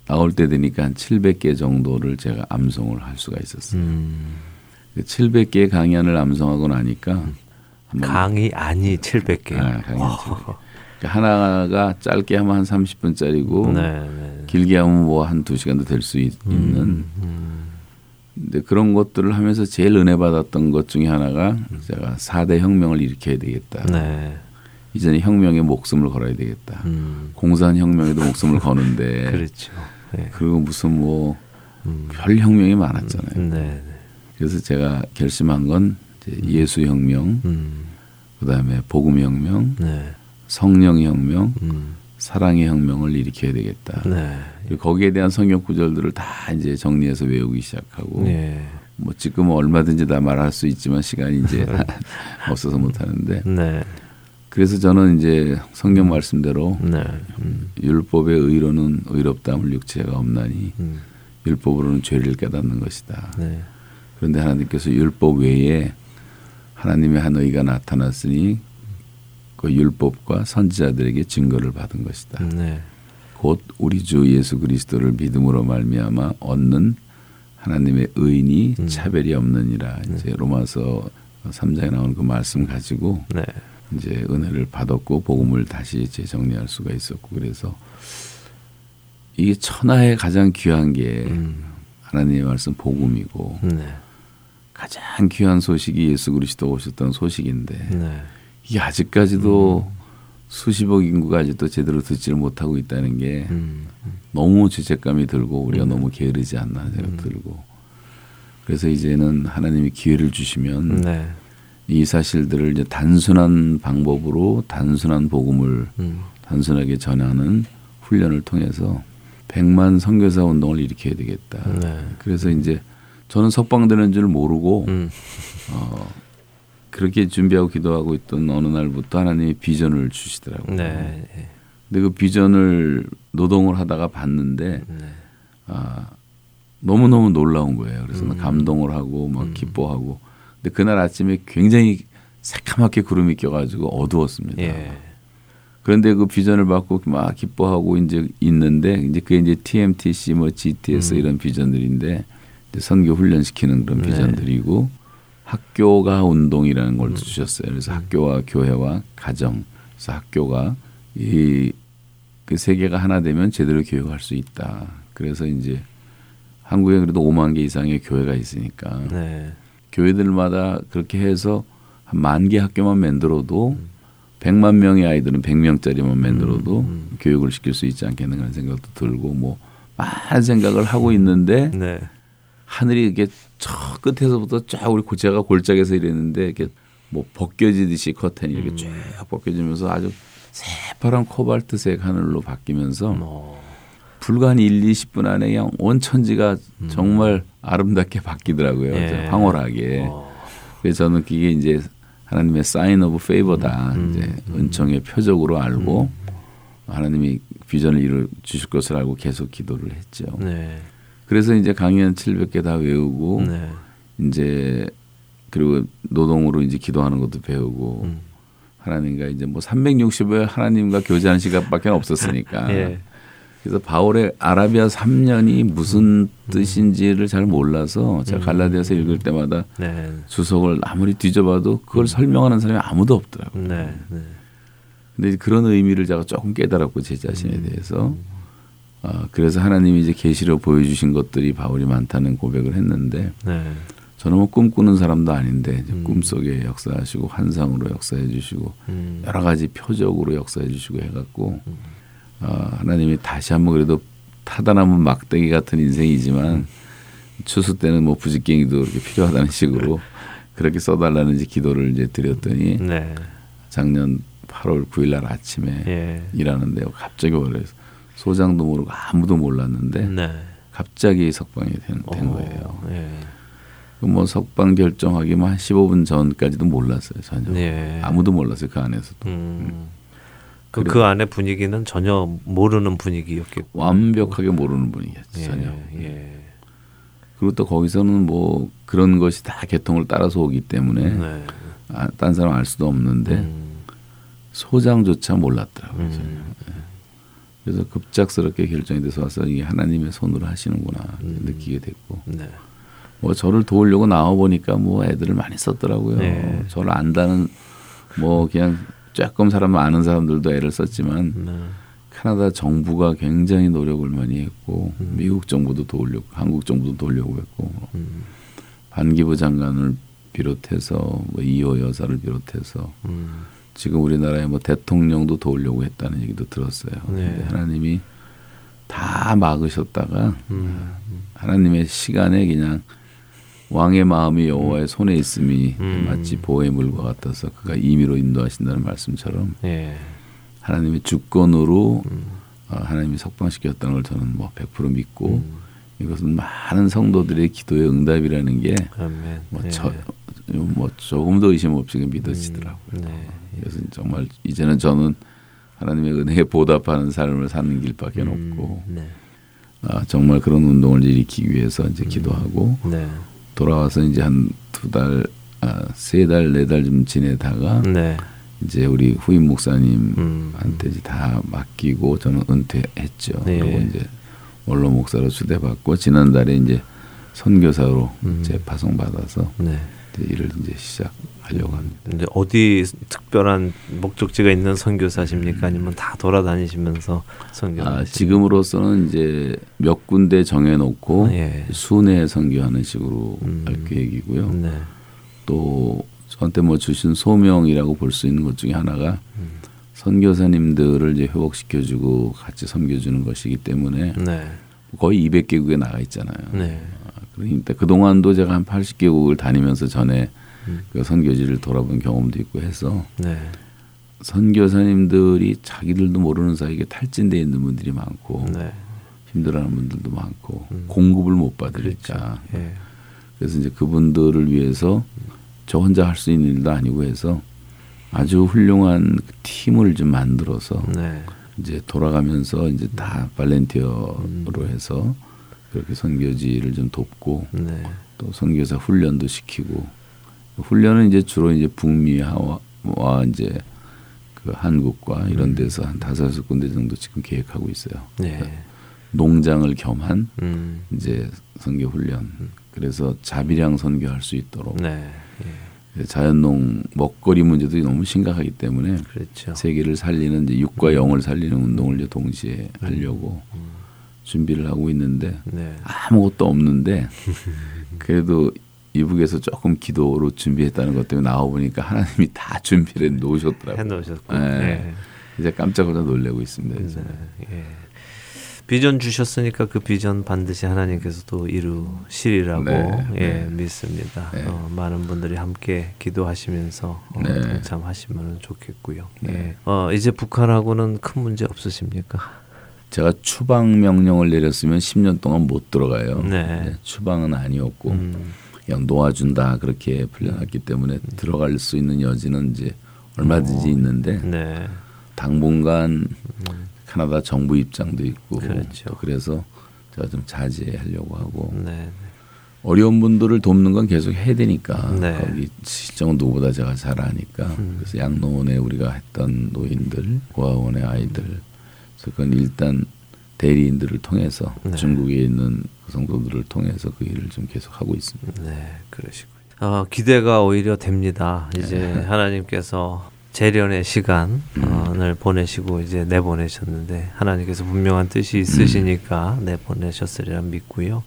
나올 때 되니까 한 700개 정도를 제가 암송을 할 수가 있었어요. 음. 700개의 그 강연을 암송하고 나니까 강의 아니 700개. 아, 강의 700개. 그러니까 하나가 짧게 하면 한 30분짜리고 네, 네. 길게 하면 뭐 한 2시간도 될 수 있는 음, 음. 근데 그런 것들을 하면서 제일 은혜 받았던 것 중에 하나가 제가 4대 혁명을 일으켜야 되겠다. 네. 이전에 혁명에 목숨을 걸어야 되겠다. 음. 공산 혁명에도 목숨을 거는데 [laughs] 그렇죠. 네. 그리고 무슨 뭐별 음. 혁명이 많았잖아요. 음. 네, 네. 그래서 제가 결심한 건 예수 혁명, 음. 그다음에 복음 혁명, 네. 성령 혁명, 음. 사랑의 혁명을 일으켜야 되겠다. 네. 거기에 대한 성경 구절들을 다 이제 정리해서 외우기 시작하고 네. 뭐 지금은 얼마든지 다 말할 수 있지만 시간이 이제 [laughs] [laughs] 없어서 못 하는데 네. 그래서 저는 이제 성경 말씀대로 네. 음. 율법의 의로는 의롭다함을 육체가 없나니 음. 율법으로는 죄를 깨닫는 것이다. 네. 그런데 하나님께서 율법 외에 하나님의 한 의가 나타났으니 그 율법과 선지자들에게 증거를 받은 것이다. 네. 곧 우리 주 예수 그리스도를 믿음으로 말미암아 얻는 하나님의 의인이 음. 차별이 없느니라. 네. 이제 로마서 3장에 나오는 그 말씀 가지고 네. 이제 은혜를 받았고 복음을 다시 재정리할 수가 있었고 그래서 이게 천하에 가장 귀한 게 음. 하나님의 말씀 복음이고 네. 가장 귀한 소식이 예수 그리스도 오셨던 소식인데 네. 이게 아직까지도 음. 수십억 인구가 아직도 제대로 듣지를 못하고 있다는 게 음. 너무 죄책감이 들고 우리가 음. 너무 게으르지 않나 생각 음. 들고 그래서 이제는 하나님이 기회를 주시면 네. 이 사실들을 이제 단순한 방법으로 단순한 복음을 음. 단순하게 전하는 훈련을 통해서 백만 선교사 운동을 일으켜야 되겠다. 네. 그래서 이제 저는 석방되는 줄 모르고 음. 어, 그렇게 준비하고 기도하고 있던 어느 날부터 하나님이 비전을 주시더라고요. 네. 근데 그 비전을 노동을 하다가 봤는데 네. 아, 너무 너무 놀라운 거예요. 그래서 음. 감동을 하고 막 음. 기뻐하고. 근데 그날 아침에 굉장히 새카맣게 구름이 껴가지고 어두웠습니다. 예. 그런데 그 비전을 받고 막 기뻐하고 이제 있는데 이제 그게 이제 TMTC 뭐 GTS 음. 이런 비전들인데 선교 훈련 시키는 그런 네. 비전들이고 학교가 운동이라는 걸 음. 주셨어요. 그래서 음. 학교와 교회와 가정, 그래서 학교가 이 그 세 개가 하나 되면 제대로 교육할 수 있다. 그래서 이제 한국에 그래도 5만 개 이상의 교회가 있으니까 네. 교회들마다 그렇게 해서 한 만 개 학교만 만들어도 음. 100만 명의 아이들은 100명짜리만 만들어도 음, 음. 교육을 시킬 수 있지 않겠는가 하는 생각도 들고 뭐 많은 생각을 하고 있는데 네. 하늘이 이게 저 끝에서부터 쫙 우리 고제가 골짜기에서 이랬는데 이렇게 뭐 벗겨지듯이 커튼이 이렇게 음. 쫙 벗겨지면서 아주 새파란 코발트색 하늘로 바뀌면서 어. 불과 한 1, 20분 안에 그냥 온 천지가 음. 정말 아름답게 바뀌더라고요. 예. 황홀하게. 어. 그래서 저는 그게 이제 하나님의 sign of favor다. 음. 이제 음. 은총의 표적으로 알고 음. 하나님이 비전을 이루어 주실 것을 알고 계속 기도를 했죠. 네. 그래서 이제 강연 700개 다 외우고 네. 이제 그리고 노동으로 이제 기도하는 것도 배우고 음. 하나님과 이제 뭐 360일 하나님과 교제하는 시간밖에 없었으니까. [laughs] 예. 그래서 바울의 아라비아 3년이 무슨 음. 뜻인지를 잘 몰라서 제가 음. 갈라디아서 읽을 때마다 네. 주석을 아무리 뒤져봐도 그걸 음. 설명하는 사람이 아무도 없더라고요. 네. 네. 근데 그런 의미를 제가 조금 깨달았고 제 자신에 음. 대해서 어, 그래서 하나님이 이제 계시로 보여주신 것들이 바울이 많다는 고백을 했는데 네. 저는 뭐 꿈꾸는 사람도 아닌데 음. 꿈속에 역사하시고 환상으로 역사해 주시고 음. 여러 가지 표적으로 역사해 주시고 해갖고 음. 어, 하나님이 다시 한번 그래도 타다나무 막대기 같은 인생이지만 음. 추수 때는 뭐 부직갱이도 이렇게 필요하다는 식으로 [laughs] 그렇게 써달라는 이제 기도를 이제 드렸더니 네. 작년 8월 9일 날 아침에 예. 일하는데 갑자기 원래서 소장도 모르고 아무도 몰랐는데 네. 갑자기 석방이 된, 된 오, 거예요. 예. 뭐 석방 결정하기만 한 15분 전까지도 몰랐어요 전혀. 예. 아무도 몰랐어요 그 안에서도. 음. 음. 그, 그 안에 분위기는 전혀 모르는 분위기였겠고 완벽하게 모르는 분위기였죠 전혀. 예. 그리고 또 거기서는 뭐 그런 것이 다 개통을 따라서 오기 때문에 네. 아, 딴 사람 알 수도 없는데 음. 소장조차 몰랐더라고요. 음. 네. 그래서 급작스럽게 결정이 돼서 와서 이게 하나님의 손으로 하시는구나 음. 느끼게 됐고 네. 뭐 저를 도우려고 나와 보니까 뭐 애들을 많이 썼더라고요. 네. 저를 안다는 뭐 그냥 조금 사람 아는 사람들도 애를 썼지만 네. 캐나다 정부가 굉장히 노력을 많이 했고 음. 미국 정부도 도우려고 한국 정부도 도우려고 했고 음. 반기부 장관을 비롯해서 뭐 이호 여사를 비롯해서 음. 지금 우리나라의 뭐 대통령도 도우려고 했다는 얘기도 들었어요. 네. 하나님이 다 막으셨다가 음. 하나님의 시간에 그냥 왕의 마음이 여호와의 손에 있음이 음. 마치 보호의 물과 같아서 그가 임의로 인도하신다는 말씀처럼 예. 하나님의 주권으로 음. 어, 하나님이 석방시켰다는 걸 저는 뭐 100% 믿고 음. 이것은 많은 성도들의 기도의 응답이라는 게뭐 예. 뭐 조금 더 의심 없이 믿어지더라고요. 음. 네. 그래서 정말 이제는 저는 하나님의 은혜에 보답하는 삶을 사는 길밖에 음. 없고 네. 아, 정말 그런 운동을 일으키기 위해서 이제 음. 기도하고 네. 돌아와서 이제 한 두 달, 아, 세 달, 네 달 좀 지내다가 네. 이제 우리 후임 목사님한테 음. 이제 다 맡기고 저는 은퇴했죠. 네. 그리고 이제 원로 목사로 초대받고 지난달에 이제 선교사로 음. 제 파송 받아서 네. 일을 이제 시작하려고 합니다. 이제 어디 특별한 목적지가 있는 선교사십니까? 아니면 다 돌아다니시면서 선교? 아, 지금으로서는 이제 몇 군데 정해놓고 예. 순회 선교하는 식으로 음. 할 계획이고요. 네. 또 저한테 뭐 주신 소명이라고 볼 수 있는 것 중에 하나가 음. 선교사님들을 이제 회복시켜주고 같이 섬겨주는 것이기 때문에 네. 거의 200개국에 나가 있잖아요. 네. 아, 그러니까 그 동안도 제가 한 80개국을 다니면서 전에 음. 그 선교지를 돌아본 경험도 있고 해서 네. 선교사님들이 자기들도 모르는 사이에 탈진돼 있는 분들이 많고 네. 힘들어하는 분들도 많고 음. 공급을 못 받으니까 그렇죠. 예. 그래서 이제 그분들을 위해서 저 혼자 할 수 있는 일도 아니고 해서 아주 훌륭한 그 팀을 좀 만들어서 네. 이제 돌아가면서 이제 다 발렌티어로 음. 해서 그렇게 선교지를 좀 돕고 네. 또 선교사 훈련도 시키고 훈련은 이제 주로 이제 북미와 이제 그 한국과 이런 음. 데서 한 다섯 여섯 군데 정도 지금 계획하고 있어요. 네. 농장을 겸한 음. 이제 선교 훈련. 음. 그래서 자비량 선교할 수 있도록. 네. 예. 자연농 먹거리 문제도 너무 심각하기 때문에 그렇죠. 세계를 살리는 이제 육과 음. 영을 살리는 운동을 이제 동시에 음. 하려고 음. 준비를 하고 있는데 네. 아무것도 없는데 [laughs] 그래도 이북에서 조금 기도로 준비했다는 것 때문에 나와 보니까 하나님이 다 준비를 놓으셨더라고요. 해놓으셨고. 네. 네. 이제 깜짝깜짝 놀래고 있습니다. 네. 예. 비전 주셨으니까 그 비전 반드시 하나님께서도 이루시리라고 네. 예, 네. 믿습니다. 네. 어, 많은 분들이 함께 기도하시면서 어, 네. 동참하시면 좋겠고요. 네. 예. 어, 이제 북한하고는 큰 문제 없으십니까? 제가 추방 명령을 내렸으면 10년 동안 못 들어가요. 네. 추방은 아니었고 음. 그냥 놓아준다 그렇게 풀려났기 때문에 음. 들어갈 수 있는 여지는 이제 얼마든지 오. 있는데 네. 당분간 음. 캐나다 정부 입장도 있고 그렇죠. 그래서 제가 좀 자제하려고 하고 네, 네. 어려운 분들을 돕는 건 계속 해야 되니까 네. 거기 실정은 누구보다 제가 잘 아니까 음. 그래서 양로원에 우리가 했던 노인들 고아원의 아이들 그건 일단 대리인들을 통해서 네. 중국에 있는 그 성도들을 통해서 그 일을 좀 계속 하고 있습니다. 네, 그러시고 어, 기대가 오히려 됩니다. 이제 네. [laughs] 하나님께서 재련의 시간을 음. 보내시고 이제 내보내셨는데 하나님께서 분명한 뜻이 있으시니까 음. 내보내셨으리라 믿고요.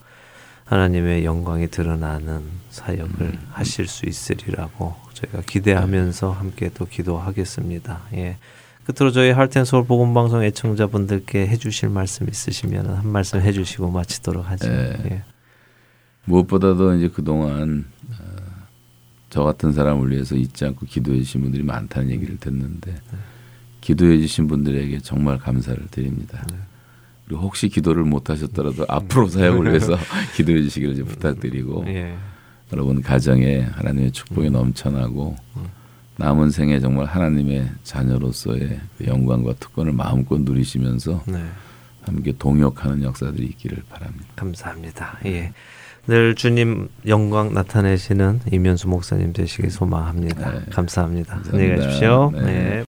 하나님의 영광이 드러나는 사역을 음. 하실 수 있으리라고 저희가 기대하면서 함께 또 기도하겠습니다. 예. 끝으로 저희 할텐 서울 복음방송 애청자분들께 해주실 말씀 있으시면 한 말씀 해주시고 마치도록 하죠. 예. 예. 무엇보다도 이제 그 동안 저 같은 사람을 위해서 잊지 않고 기도해 주신 분들이 많다는 얘기를 듣는데 기도해 주신 분들에게 정말 감사를 드립니다. 네. 그리고 혹시 기도를 못 하셨더라도 앞으로 사역을 위해서 기도해 주시기를 좀 부탁드리고 예. 여러분 가정에 하나님의 축복이 음. 넘쳐나고 음. 남은 생에 정말 하나님의 자녀로서의 그 영광과 특권을 마음껏 누리시면서 네. 함께 동역하는 역사들이 있기를 바랍니다. 감사합니다. 예. 늘 주님 영광 나타내시는 이면수 목사님 되시길 소망합니다. 네. 감사합니다. 감사합니다. 안녕히 가십시오. 네. 네.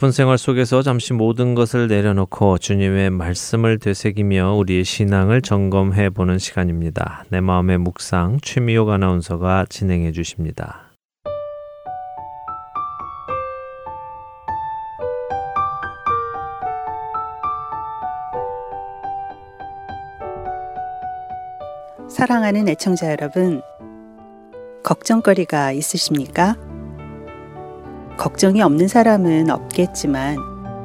바쁜 생활 속에서 잠시 모든 것을 내려놓고 주님의 말씀을 되새기며 우리의 신앙을 점검해 보는 시간입니다. 내 마음의 묵상 최미옥 아나운서가 진행해 주십니다. 사랑하는 애청자 여러분, 걱정거리가 있으십니까? 걱정이 없는 사람은 없겠지만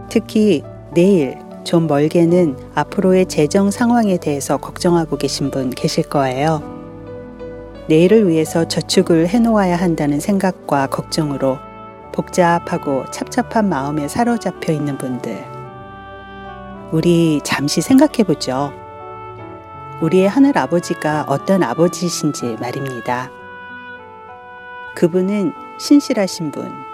특히 내일 좀 멀게는 앞으로의 재정 상황에 대해서 걱정하고 계신 분 계실 거예요. 내일을 위해서 저축을 해놓아야 한다는 생각과 걱정으로 복잡하고 찹찹한 마음에 사로잡혀 있는 분들. 우리 잠시 생각해 보죠. 우리의 하늘 아버지가 어떤 아버지신지 말입니다. 그분은 신실하신 분,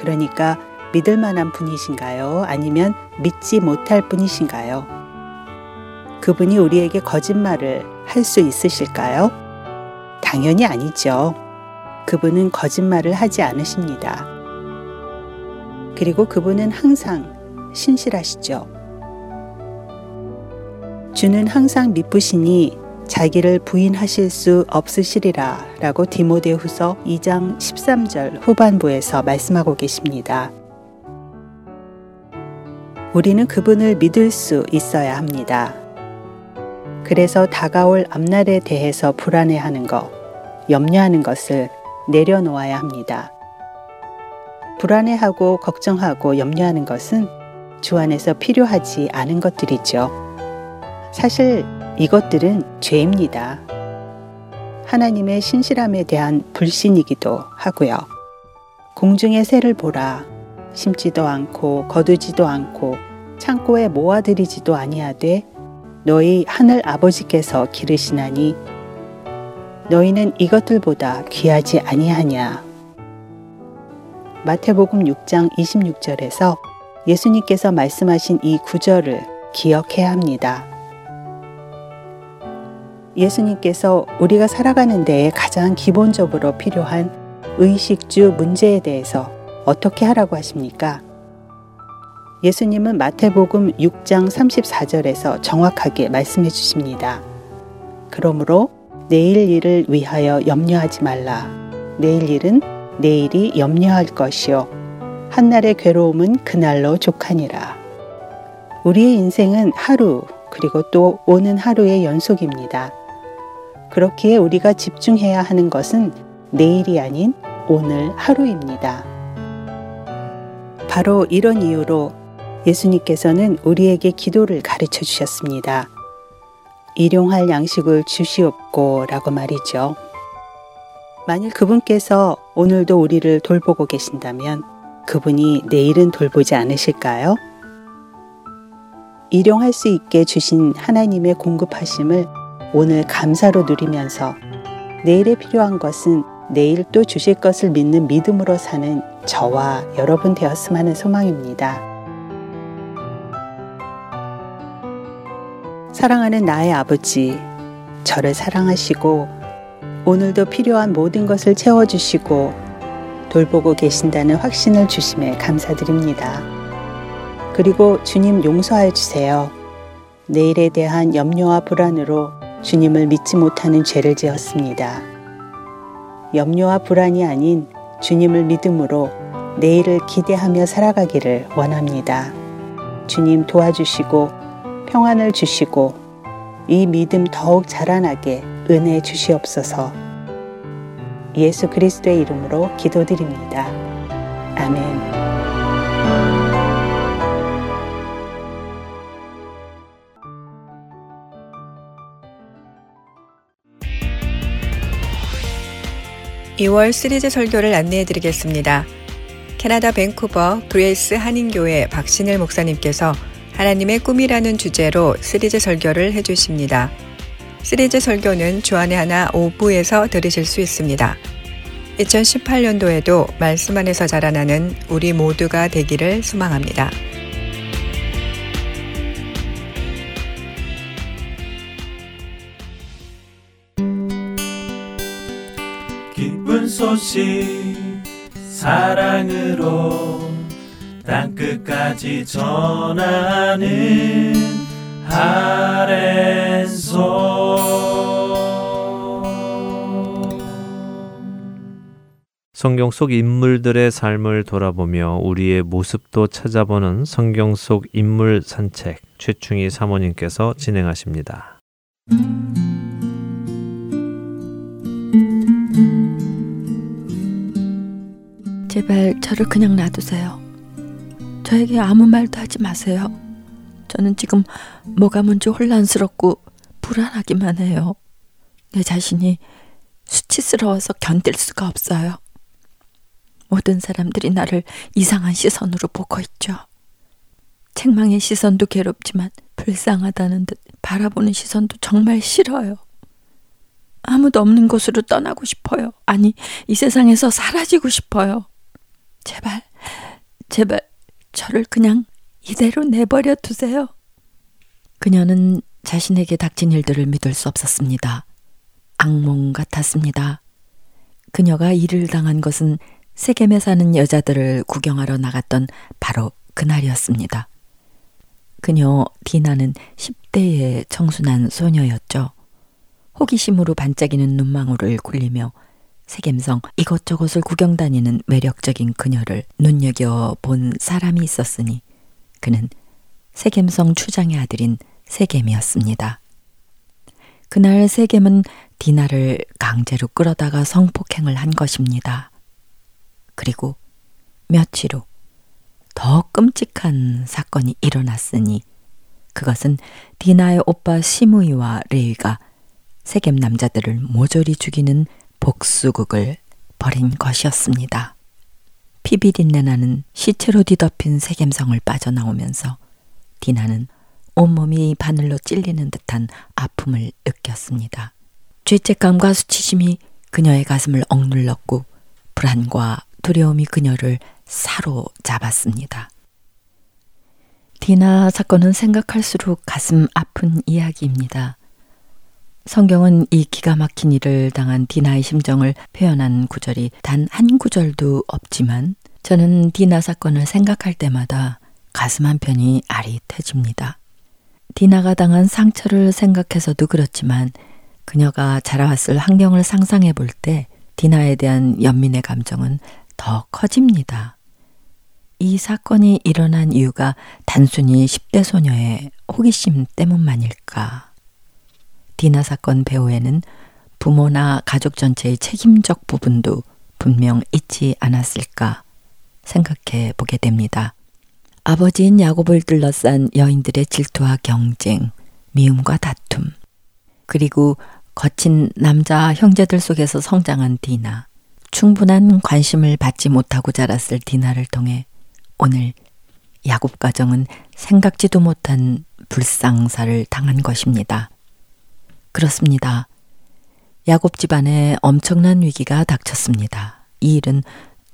그러니까 믿을 만한 분이신가요? 아니면 믿지 못할 분이신가요? 그분이 우리에게 거짓말을 할 수 있으실까요? 당연히 아니죠. 그분은 거짓말을 하지 않으십니다. 그리고 그분은 항상 신실하시죠. 주는 항상 미쁘시니 자기를 부인하실 수 없으시리라 라고 디모데후서 2장 13절 후반부에서 말씀하고 계십니다. 우리는 그분을 믿을 수 있어야 합니다. 그래서 다가올 앞날에 대해서 불안해하는 것, 염려하는 것을 내려놓아야 합니다. 불안해하고 걱정하고 염려하는 것은 주 안에서 필요하지 않은 것들이죠. 사실 이것들은 죄입니다. 하나님의 신실함에 대한 불신이기도 하고요. 공중의 새를 보라. 심지도 않고 거두지도 않고 창고에 모아들이지도 아니하되 너희 하늘 아버지께서 기르시나니 너희는 이것들보다 귀하지 아니하냐. 마태복음 6장 26절에서 예수님께서 말씀하신 이 구절을 기억해야 합니다. 예수님께서 우리가 살아가는 데에 가장 기본적으로 필요한 의식주 문제에 대해서 어떻게 하라고 하십니까? 예수님은 마태복음 6장 34절에서 정확하게 말씀해 주십니다. 그러므로 내일 일을 위하여 염려하지 말라. 내일 일은 내일이 염려할 것이요. 한날의 괴로움은 그날로 족하니라. 우리의 인생은 하루, 그리고 또 오는 하루의 연속입니다. 그렇기에 우리가 집중해야 하는 것은 내일이 아닌 오늘 하루입니다. 바로 이런 이유로 예수님께서는 우리에게 기도를 가르쳐 주셨습니다. 일용할 양식을 주시옵고 라고 말이죠. 만일 그분께서 오늘도 우리를 돌보고 계신다면 그분이 내일은 돌보지 않으실까요? 일용할 수 있게 주신 하나님의 공급하심을 오늘 감사로 누리면서 내일에 필요한 것은 내일 또 주실 것을 믿는 믿음으로 사는 저와 여러분 되었음 하는 소망입니다. 사랑하는 나의 아버지, 저를 사랑하시고 오늘도 필요한 모든 것을 채워주시고 돌보고 계신다는 확신을 주심에 감사드립니다. 그리고 주님 용서하여 주세요. 내일에 대한 염려와 불안으로 주님을 믿지 못하는 죄를 지었습니다. 염려와 불안이 아닌 주님을 믿음으로 내일을 기대하며 살아가기를 원합니다. 주님 도와주시고 평안을 주시고 이 믿음 더욱 자라나게 은혜 주시옵소서. 예수 그리스도의 이름으로 기도드립니다. 아멘. 2월 시리즈 설교를 안내해 드리겠습니다. 캐나다 밴쿠버 그레이스 한인교회 박신일 목사님께서 하나님의 꿈이라는 주제로 시리즈 설교를 해 주십니다. 시리즈 설교는 주안의 하나 5부에서 들으실 수 있습니다. 2018년도에도 말씀 안에서 자라나는 우리 모두가 되기를 소망합니다. 소식 사랑으로 땅끝까지 전하는 아랜소 성경 속 인물들의 삶을 돌아보며 우리의 모습도 찾아보는 성경 속 인물 산책 최충희 사모님께서 진행하십니다. 제발 저를 그냥 놔두세요. 저에게 아무 말도 하지 마세요. 저는 지금 뭐가 뭔지 혼란스럽고 불안하기만 해요. 내 자신이 수치스러워서 견딜 수가 없어요. 모든 사람들이 나를 이상한 시선으로 보고 있죠. 책망의 시선도 괴롭지만 불쌍하다는 듯 바라보는 시선도 정말 싫어요. 아무도 없는 곳으로 떠나고 싶어요. 아니, 이 세상에서 사라지고 싶어요. 제발, 제발, 저를 그냥 이대로 내버려 두세요. 그녀는 자신에게 닥친 일들을 믿을 수 없었습니다. 악몽 같았습니다. 그녀가 일을 당한 것은 세겜에 사는 여자들을 구경하러 나갔던 바로 그날이었습니다. 그녀 디나는 10대의 청순한 소녀였죠. 호기심으로 반짝이는 눈망울을 굴리며 세겜성 이것저것을 구경 다니는 매력적인 그녀를 눈여겨 본 사람이 있었으니 그는 세겜성 추장의 아들인 세겜이었습니다. 그날 세겜은 디나를 강제로 끌어다가 성폭행을 한 것입니다. 그리고 며칠 후 더 끔찍한 사건이 일어났으니 그것은 디나의 오빠 시무이와 레이가 세겜 남자들을 모조리 죽이는 복수극을 벌인 것이었습니다. 피비린내 나는 시체로 뒤덮인 세겜성을 빠져나오면서 디나는 온몸이 바늘로 찔리는 듯한 아픔을 느꼈습니다. 죄책감과 수치심이 그녀의 가슴을 억눌렀고 불안과 두려움이 그녀를 사로잡았습니다. 디나 사건은 생각할수록 가슴 아픈 이야기입니다. 성경은 이 기가 막힌 일을 당한 디나의 심정을 표현한 구절이 단 한 구절도 없지만 저는 디나 사건을 생각할 때마다 가슴 한편이 아릿해집니다. 디나가 당한 상처를 생각해서도 그렇지만 그녀가 자라왔을 환경을 상상해 볼 때 디나에 대한 연민의 감정은 더 커집니다. 이 사건이 일어난 이유가 단순히 10대 소녀의 호기심 때문만일까? 디나 사건 배후에는 부모나 가족 전체의 책임적 부분도 분명 있지 않았을까 생각해 보게 됩니다. 아버지인 야곱을 둘러싼 여인들의 질투와 경쟁, 미움과 다툼, 그리고 거친 남자 형제들 속에서 성장한 디나, 충분한 관심을 받지 못하고 자랐을 디나를 통해 오늘 야곱 가정은 생각지도 못한 불상사를 당한 것입니다. 그렇습니다. 야곱 집안에 엄청난 위기가 닥쳤습니다. 이 일은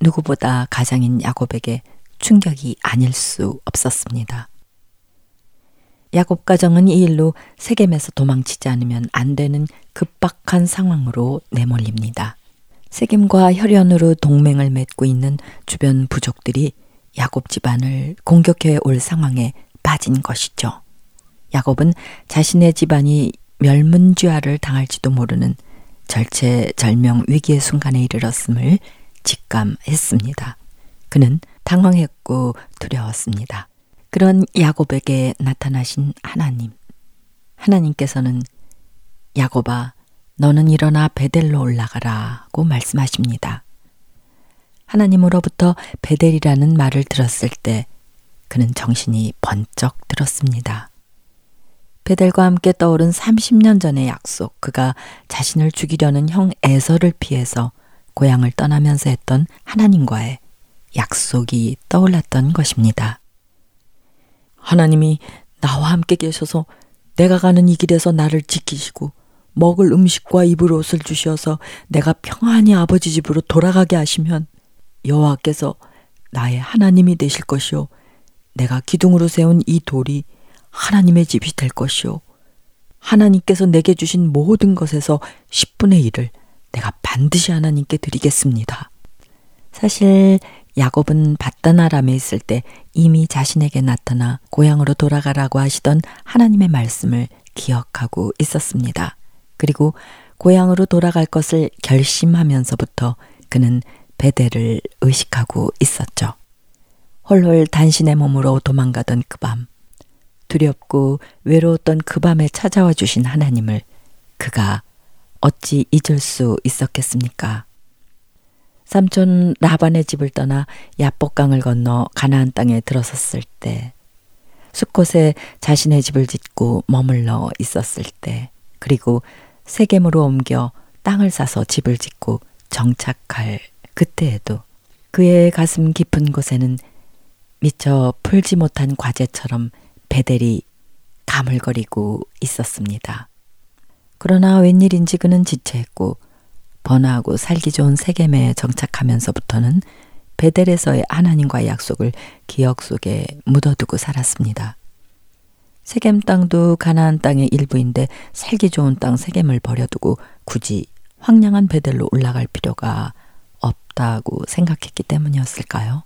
누구보다 가장인 야곱에게 충격이 아닐 수 없었습니다. 야곱 가정은 이 일로 세겜에서 도망치지 않으면 안 되는 급박한 상황으로 내몰립니다. 세겜과 혈연으로 동맹을 맺고 있는 주변 부족들이 야곱 집안을 공격해 올 상황에 빠진 것이죠. 야곱은 자신의 집안이 멸문죄화를 당할지도 모르는 절체절명 위기의 순간에 이르렀음을 직감했습니다. 그는 당황했고 두려웠습니다. 그런 야곱에게 나타나신 하나님. 하나님께서는 야곱아, 너는 일어나 베델로 올라가라고 말씀하십니다. 하나님으로부터 베델이라는 말을 들었을 때 그는 정신이 번쩍 들었습니다. 베델과 함께 떠오른 30년 전의 약속, 그가 자신을 죽이려는 형 에서를 피해서 고향을 떠나면서 했던 하나님과의 약속이 떠올랐던 것입니다. 하나님이 나와 함께 계셔서 내가 가는 이 길에서 나를 지키시고 먹을 음식과 입을 옷을 주셔서 내가 평안히 아버지 집으로 돌아가게 하시면 여호와께서 나의 하나님이 되실 것이요 내가 기둥으로 세운 이 돌이 하나님의 집이 될 것이요. 하나님께서 내게 주신 모든 것에서 10분의 1을 내가 반드시 하나님께 드리겠습니다. 사실 야곱은 바다나람에 있을 때 이미 자신에게 나타나 고향으로 돌아가라고 하시던 하나님의 말씀을 기억하고 있었습니다. 그리고 고향으로 돌아갈 것을 결심하면서부터 그는 베델을 의식하고 있었죠. 홀홀 단신의 몸으로 도망가던 그 밤, 두렵고 외로웠던 그 밤에 찾아와 주신 하나님을 그가 어찌 잊을 수 있었겠습니까? 삼촌 라반의 집을 떠나 야복강을 건너 가나안 땅에 들어섰을 때, 숲곳에 자신의 집을 짓고 머물러 있었을 때, 그리고 세겜으로 옮겨 땅을 사서 집을 짓고 정착할 그때에도 그의 가슴 깊은 곳에는 미처 풀지 못한 과제처럼 베델이 가물거리고 있었습니다. 그러나 웬일인지 그는 지체했고 번화하고 살기 좋은 세겜에 정착하면서부터는 베델에서의 하나님과의 약속을 기억 속에 묻어두고 살았습니다. 세겜 땅도 가나안 땅의 일부인데 살기 좋은 땅 세겜을 버려두고 굳이 황량한 베델로 올라갈 필요가 없다고 생각했기 때문이었을까요?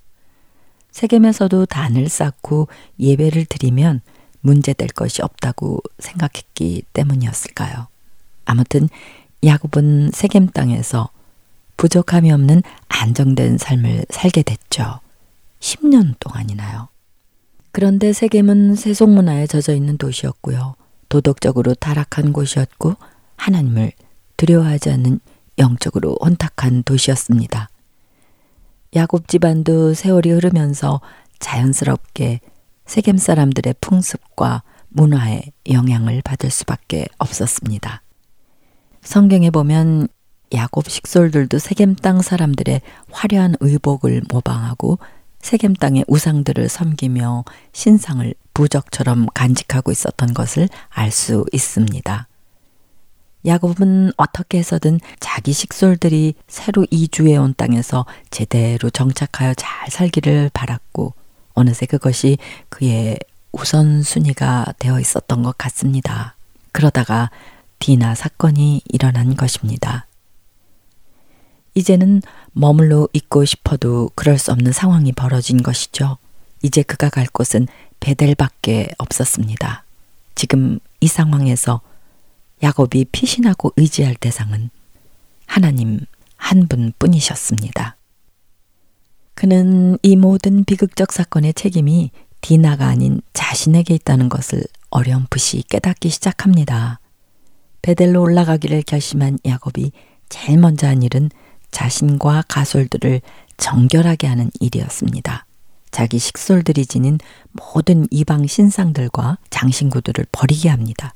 세겜에서도 단을 쌓고 예배를 드리면 문제될 것이 없다고 생각했기 때문이었을까요? 아무튼 야곱은 세겜 땅에서 부족함이 없는 안정된 삶을 살게 됐죠. 10년 동안이나요. 그런데 세겜은 세속 문화에 젖어 있는 도시였고요. 도덕적으로 타락한 곳이었고 하나님을 두려워하지 않는 영적으로 혼탁한 도시였습니다. 야곱 집안도 세월이 흐르면서 자연스럽게 세겜 사람들의 풍습과 문화에 영향을 받을 수밖에 없었습니다. 성경에 보면 야곱 식솔들도 세겜 땅 사람들의 화려한 의복을 모방하고 세겜 땅의 우상들을 섬기며 신상을 부적처럼 간직하고 있었던 것을 알 수 있습니다. 야곱은 어떻게 해서든 자기 식솔들이 새로 이주해 온 땅에서 제대로 정착하여 잘 살기를 바랐고 어느새 그것이 그의 우선순위가 되어 있었던 것 같습니다. 그러다가 디나 사건이 일어난 것입니다. 이제는 머물러 있고 싶어도 그럴 수 없는 상황이 벌어진 것이죠. 이제 그가 갈 곳은 베델밖에 없었습니다. 지금 이 상황에서 야곱이 피신하고 의지할 대상은 하나님 한 분뿐이셨습니다. 그는 이 모든 비극적 사건의 책임이 디나가 아닌 자신에게 있다는 것을 어렴풋이 깨닫기 시작합니다. 베델로 올라가기를 결심한 야곱이 제일 먼저 한 일은 자신과 가솔들을 정결하게 하는 일이었습니다. 자기 식솔들이 지닌 모든 이방 신상들과 장신구들을 버리게 합니다.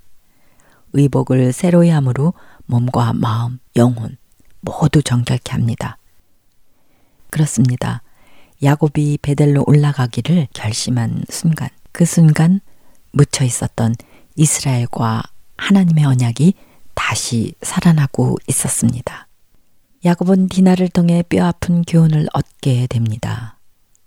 의복을 새로이 함으로 몸과 마음, 영혼 모두 정결케 합니다. 그렇습니다. 야곱이 베델로 올라가기를 결심한 순간, 그 순간 묻혀 있었던 이스라엘과 하나님의 언약이 다시 살아나고 있었습니다. 야곱은 디나를 통해 뼈아픈 교훈을 얻게 됩니다.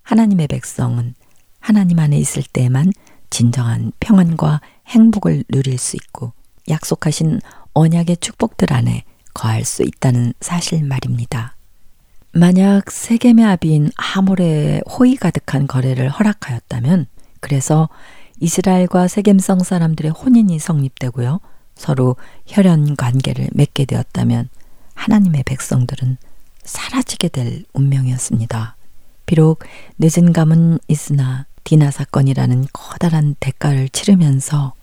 하나님의 백성은 하나님 안에 있을 때만 진정한 평안과 행복을 누릴 수 있고 약속하신 언약의 축복들 안에 거할 수 있다는 사실 말입니다. 만약 세겜의 아비인 하몰의 호의 가득한 거래를 허락하였다면 그래서 이스라엘과 세겜성 사람들의 혼인이 성립되고요. 서로 혈연 관계를 맺게 되었다면 하나님의 백성들은 사라지게 될 운명이었습니다. 비록 늦은 감은 있으나 디나 사건이라는 커다란 대가를 치르면서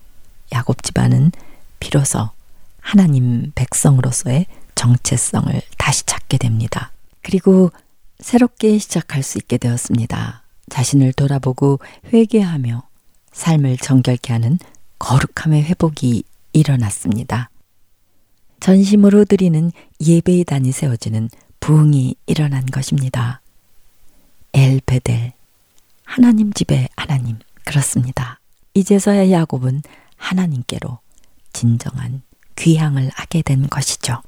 야곱 집안은 비로소 하나님 백성으로서의 정체성을 다시 찾게 됩니다. 그리고 새롭게 시작할 수 있게 되었습니다. 자신을 돌아보고 회개하며 삶을 정결케 하는 거룩함의 회복이 일어났습니다. 전심으로 드리는 예배의 단이 세워지는 부흥이 일어난 것입니다. 엘베델, 하나님 집의 하나님, 그렇습니다. 이제서야 야곱은 하나님께로 진정한 귀향을 하게 된 것이죠.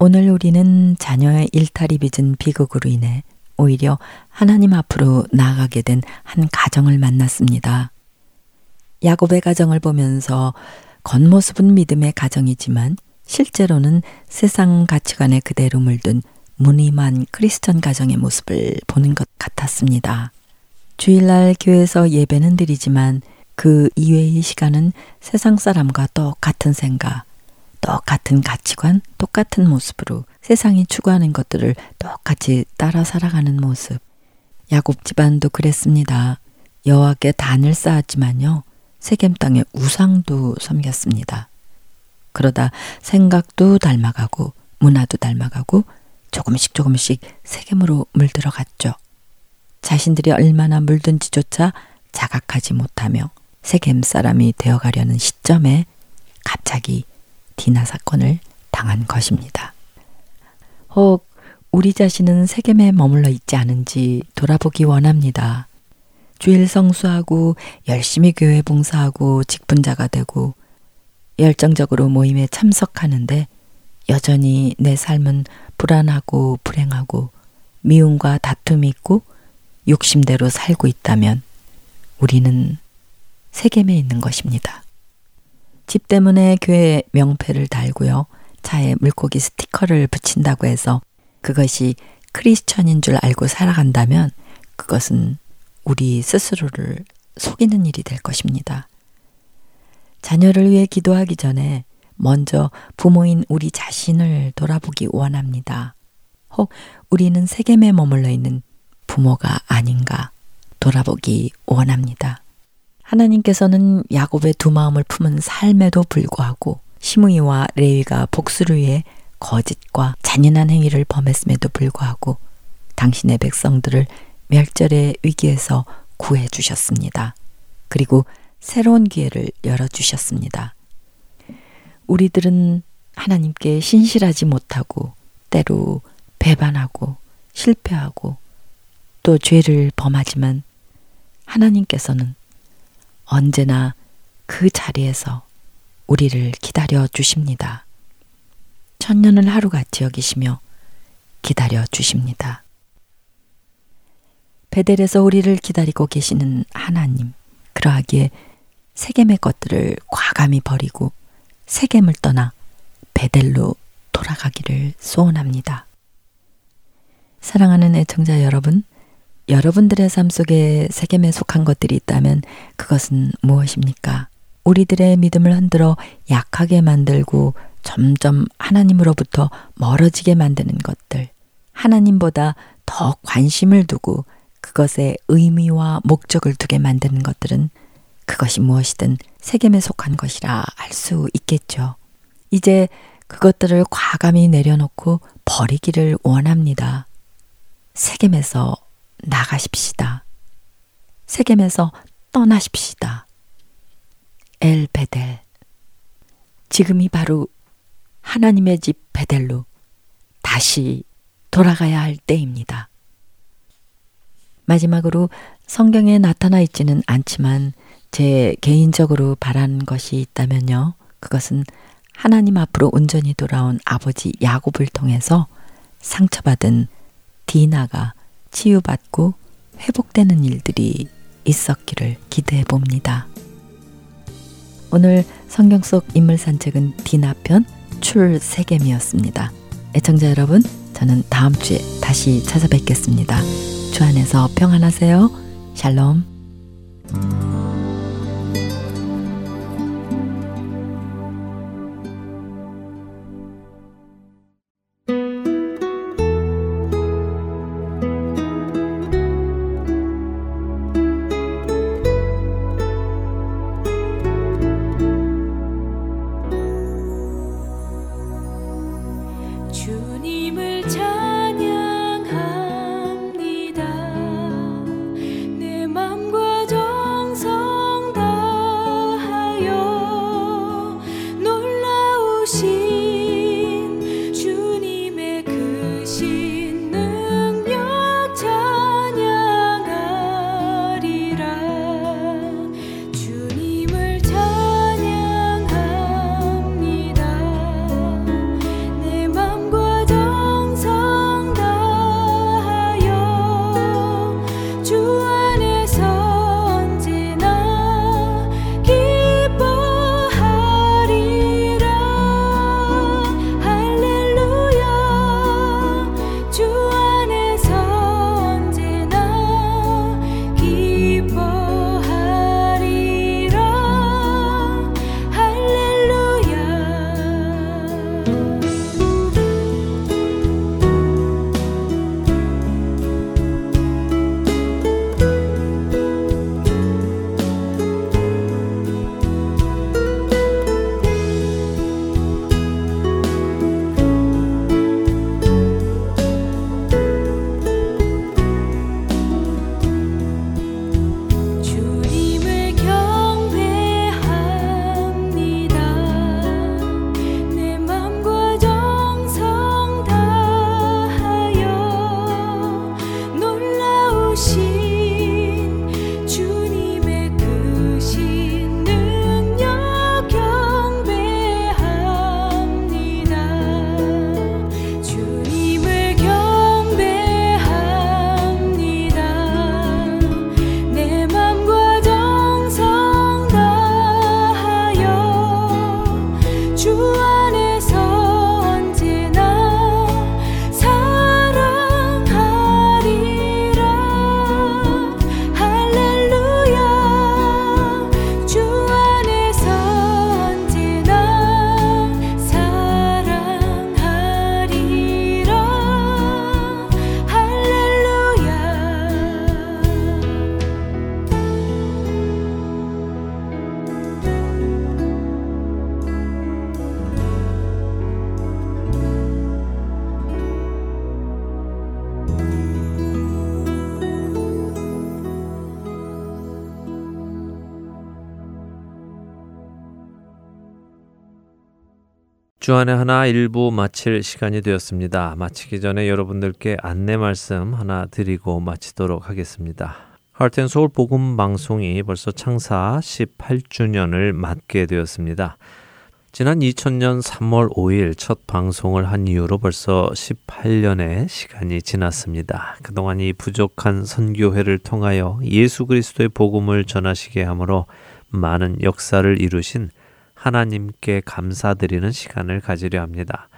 오늘 우리는 자녀의 일탈이 빚은 비극으로 인해 오히려 하나님 앞으로 나아가게 된 한 가정을 만났습니다. 야곱의 가정을 보면서 겉모습은 믿음의 가정이지만 실제로는 세상 가치관에 그대로 물든 무늬만 크리스천 가정의 모습을 보는 것 같았습니다. 주일날 교회에서 예배는 드리지만 그 이외의 시간은 세상 사람과 똑같은 생각, 똑같은 가치관, 똑같은 모습으로 세상이 추구하는 것들을 똑같이 따라 살아가는 모습. 야곱 집안도 그랬습니다. 여호와께 단을 쌓았지만요. 세겜 땅에 우상도 섬겼습니다. 그러다 생각도 닮아가고 문화도 닮아가고 조금씩 조금씩 세겜으로 물들어갔죠. 자신들이 얼마나 물든지조차 자각하지 못하며 세겜 사람이 되어가려는 시점에 갑자기 디나 사건을 당한 것입니다. 혹 우리 자신은 세겜에 머물러 있지 않은지 돌아보기 원합니다. 주일 성수하고 열심히 교회 봉사하고 직분자가 되고 열정적으로 모임에 참석하는데 여전히 내 삶은 불안하고 불행하고 미움과 다툼이 있고 욕심대로 살고 있다면 우리는 세겜에 있는 것입니다. 집 때문에 교회 명패를 달고요. 차에 물고기 스티커를 붙인다고 해서 그것이 크리스천인 줄 알고 살아간다면 그것은 우리 스스로를 속이는 일이 될 것입니다. 자녀를 위해 기도하기 전에 먼저 부모인 우리 자신을 돌아보기 원합니다. 혹 우리는 세겜에 머물러 있는 부모가 아닌가 돌아보기 원합니다. 하나님께서는 야곱의 두 마음을 품은 삶에도 불구하고 시므이와 레위가 복수를 위해 거짓과 잔인한 행위를 범했음에도 불구하고 당신의 백성들을 멸절의 위기에서 구해 주셨습니다. 그리고 새로운 기회를 열어 주셨습니다. 우리들은 하나님께 신실하지 못하고 때로 배반하고 실패하고 또 죄를 범하지만 하나님께서는 언제나 그 자리에서 우리를 기다려 주십니다. 천년을 하루같이 여기시며 기다려 주십니다. 베델에서 우리를 기다리고 계시는 하나님, 그러하기에 세겜의 것들을 과감히 버리고 세겜을 떠나 베델로 돌아가기를 소원합니다. 사랑하는 애청자 여러분, 여러분들의 삶 속에 세겜에 속한 것들이 있다면 그것은 무엇입니까? 우리들의 믿음을 흔들어 약하게 만들고 점점 하나님으로부터 멀어지게 만드는 것들, 하나님보다 더 관심을 두고 그것에 의미와 목적을 두게 만드는 것들은 그것이 무엇이든 세겜에 속한 것이라 알 수 있겠죠. 이제 그것들을 과감히 내려놓고 버리기를 원합니다. 세겜에서 나가십시다. 세겜에서 떠나십시다. 엘 베델. 지금이 바로 하나님의 집 베델로 다시 돌아가야 할 때입니다. 마지막으로 성경에 나타나 있지는 않지만 제 개인적으로 바란 것이 있다면요. 그것은 하나님 앞으로 온전히 돌아온 아버지 야곱을 통해서 상처받은 디나가 치유받고 회복되는 일들이 있었기를 기대해 봅니다. 오늘 성경 속 인물 산책은 디나편 출세겜이었습니다. 애청자 여러분, 저는 다음 주에 다시 찾아뵙겠습니다. 주 안에서 평안하세요. 샬롬. 주안의 하나 일부 마칠 시간이 되었습니다. 마치기 전에 여러분들께 안내 말씀 하나 드리고 마치도록 하겠습니다. 하트앤소울 복음 방송이 벌써 창사 18주년을 맞게 되었습니다. 지난 2000년 3월 5일 첫 방송을 한 이후로 벌써 18년의 시간이 지났습니다. 그동안 이 부족한 선교회를 통하여 예수 그리스도의 복음을 전하시게 하므로 많은 역사를 이루신 하나님께 감사드리는 시간을 가지려 합니다.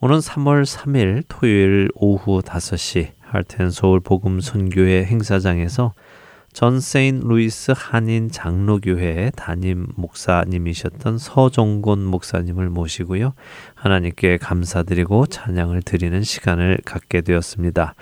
오는 3월 3일 토요일 오후 5시 할텐 서울 복음 선교회 행사장에서 전 세인 루이스 한인 장로교회 담임 목사님이셨던 서종곤 목사님을 모시고요. 하나님께 감사드리고 찬양을 드리는 시간을 갖게 되었습니다.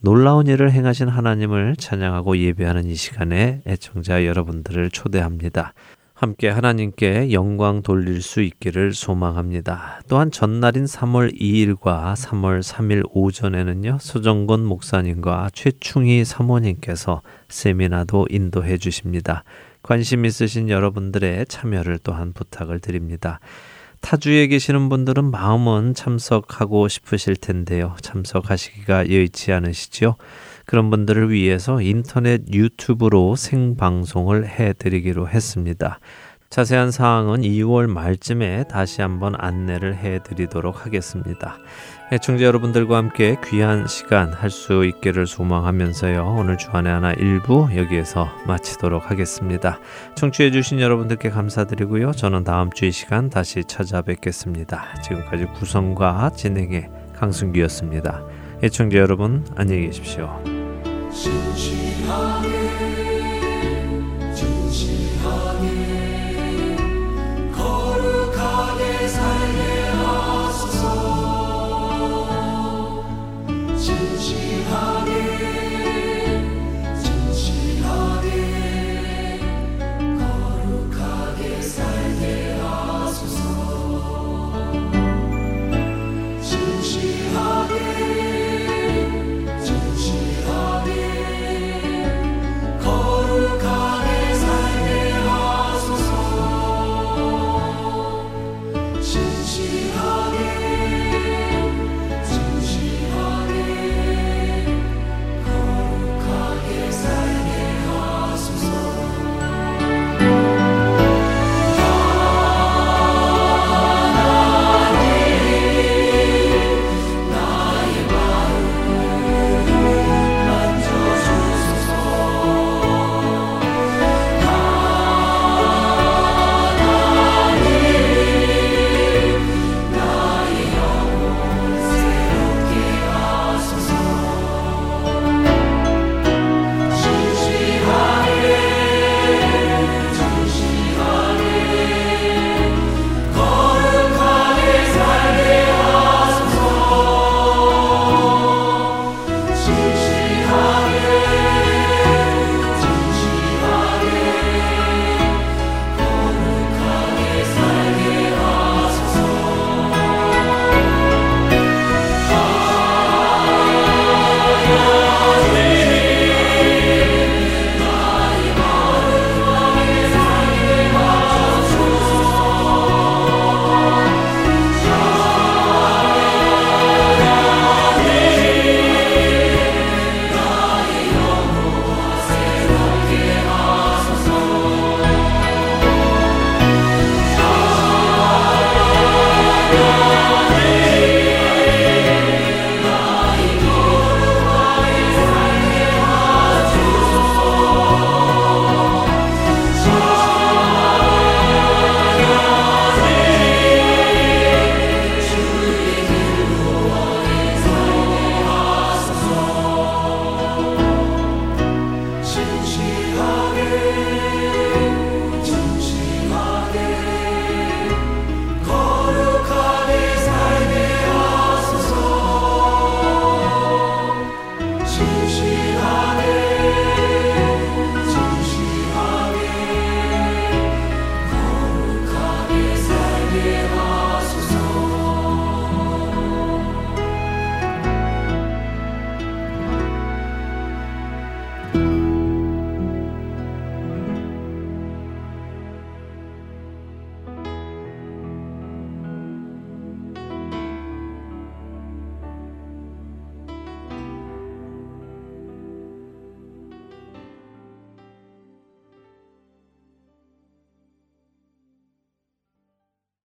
놀라운 일을 행하신 하나님을 찬양하고 예배하는 이 시간에 애청자 여러분들을 초대합니다. 함께 하나님께 영광 돌릴 수 있기를 소망합니다. 또한 전날인 3월 2일과 3월 3일 오전에는요, 소정건 목사님과 최충희 사모님께서 세미나도 인도해 주십니다. 관심 있으신 여러분들의 참여를 또한 부탁을 드립니다. 타주에 계시는 분들은 마음은 참석하고 싶으실 텐데요. 참석하시기가 여의치 않으시죠? 그런 분들을 위해서 인터넷 유튜브로 생방송을 해드리기로 했습니다. 자세한 사항은 2월 말쯤에 다시 한번 안내를 해드리도록 하겠습니다. 애청자 여러분들과 함께 귀한 시간 할 수 있기를 소망하면서요. 오늘 주안의 하나 일부 여기에서 마치도록 하겠습니다. 청취해 주신 여러분들께 감사드리고요. 저는 다음 주 이 시간 다시 찾아뵙겠습니다. 지금까지 구성과 진행의 강승기였습니다. 애청자 여러분 안녕히 계십시오.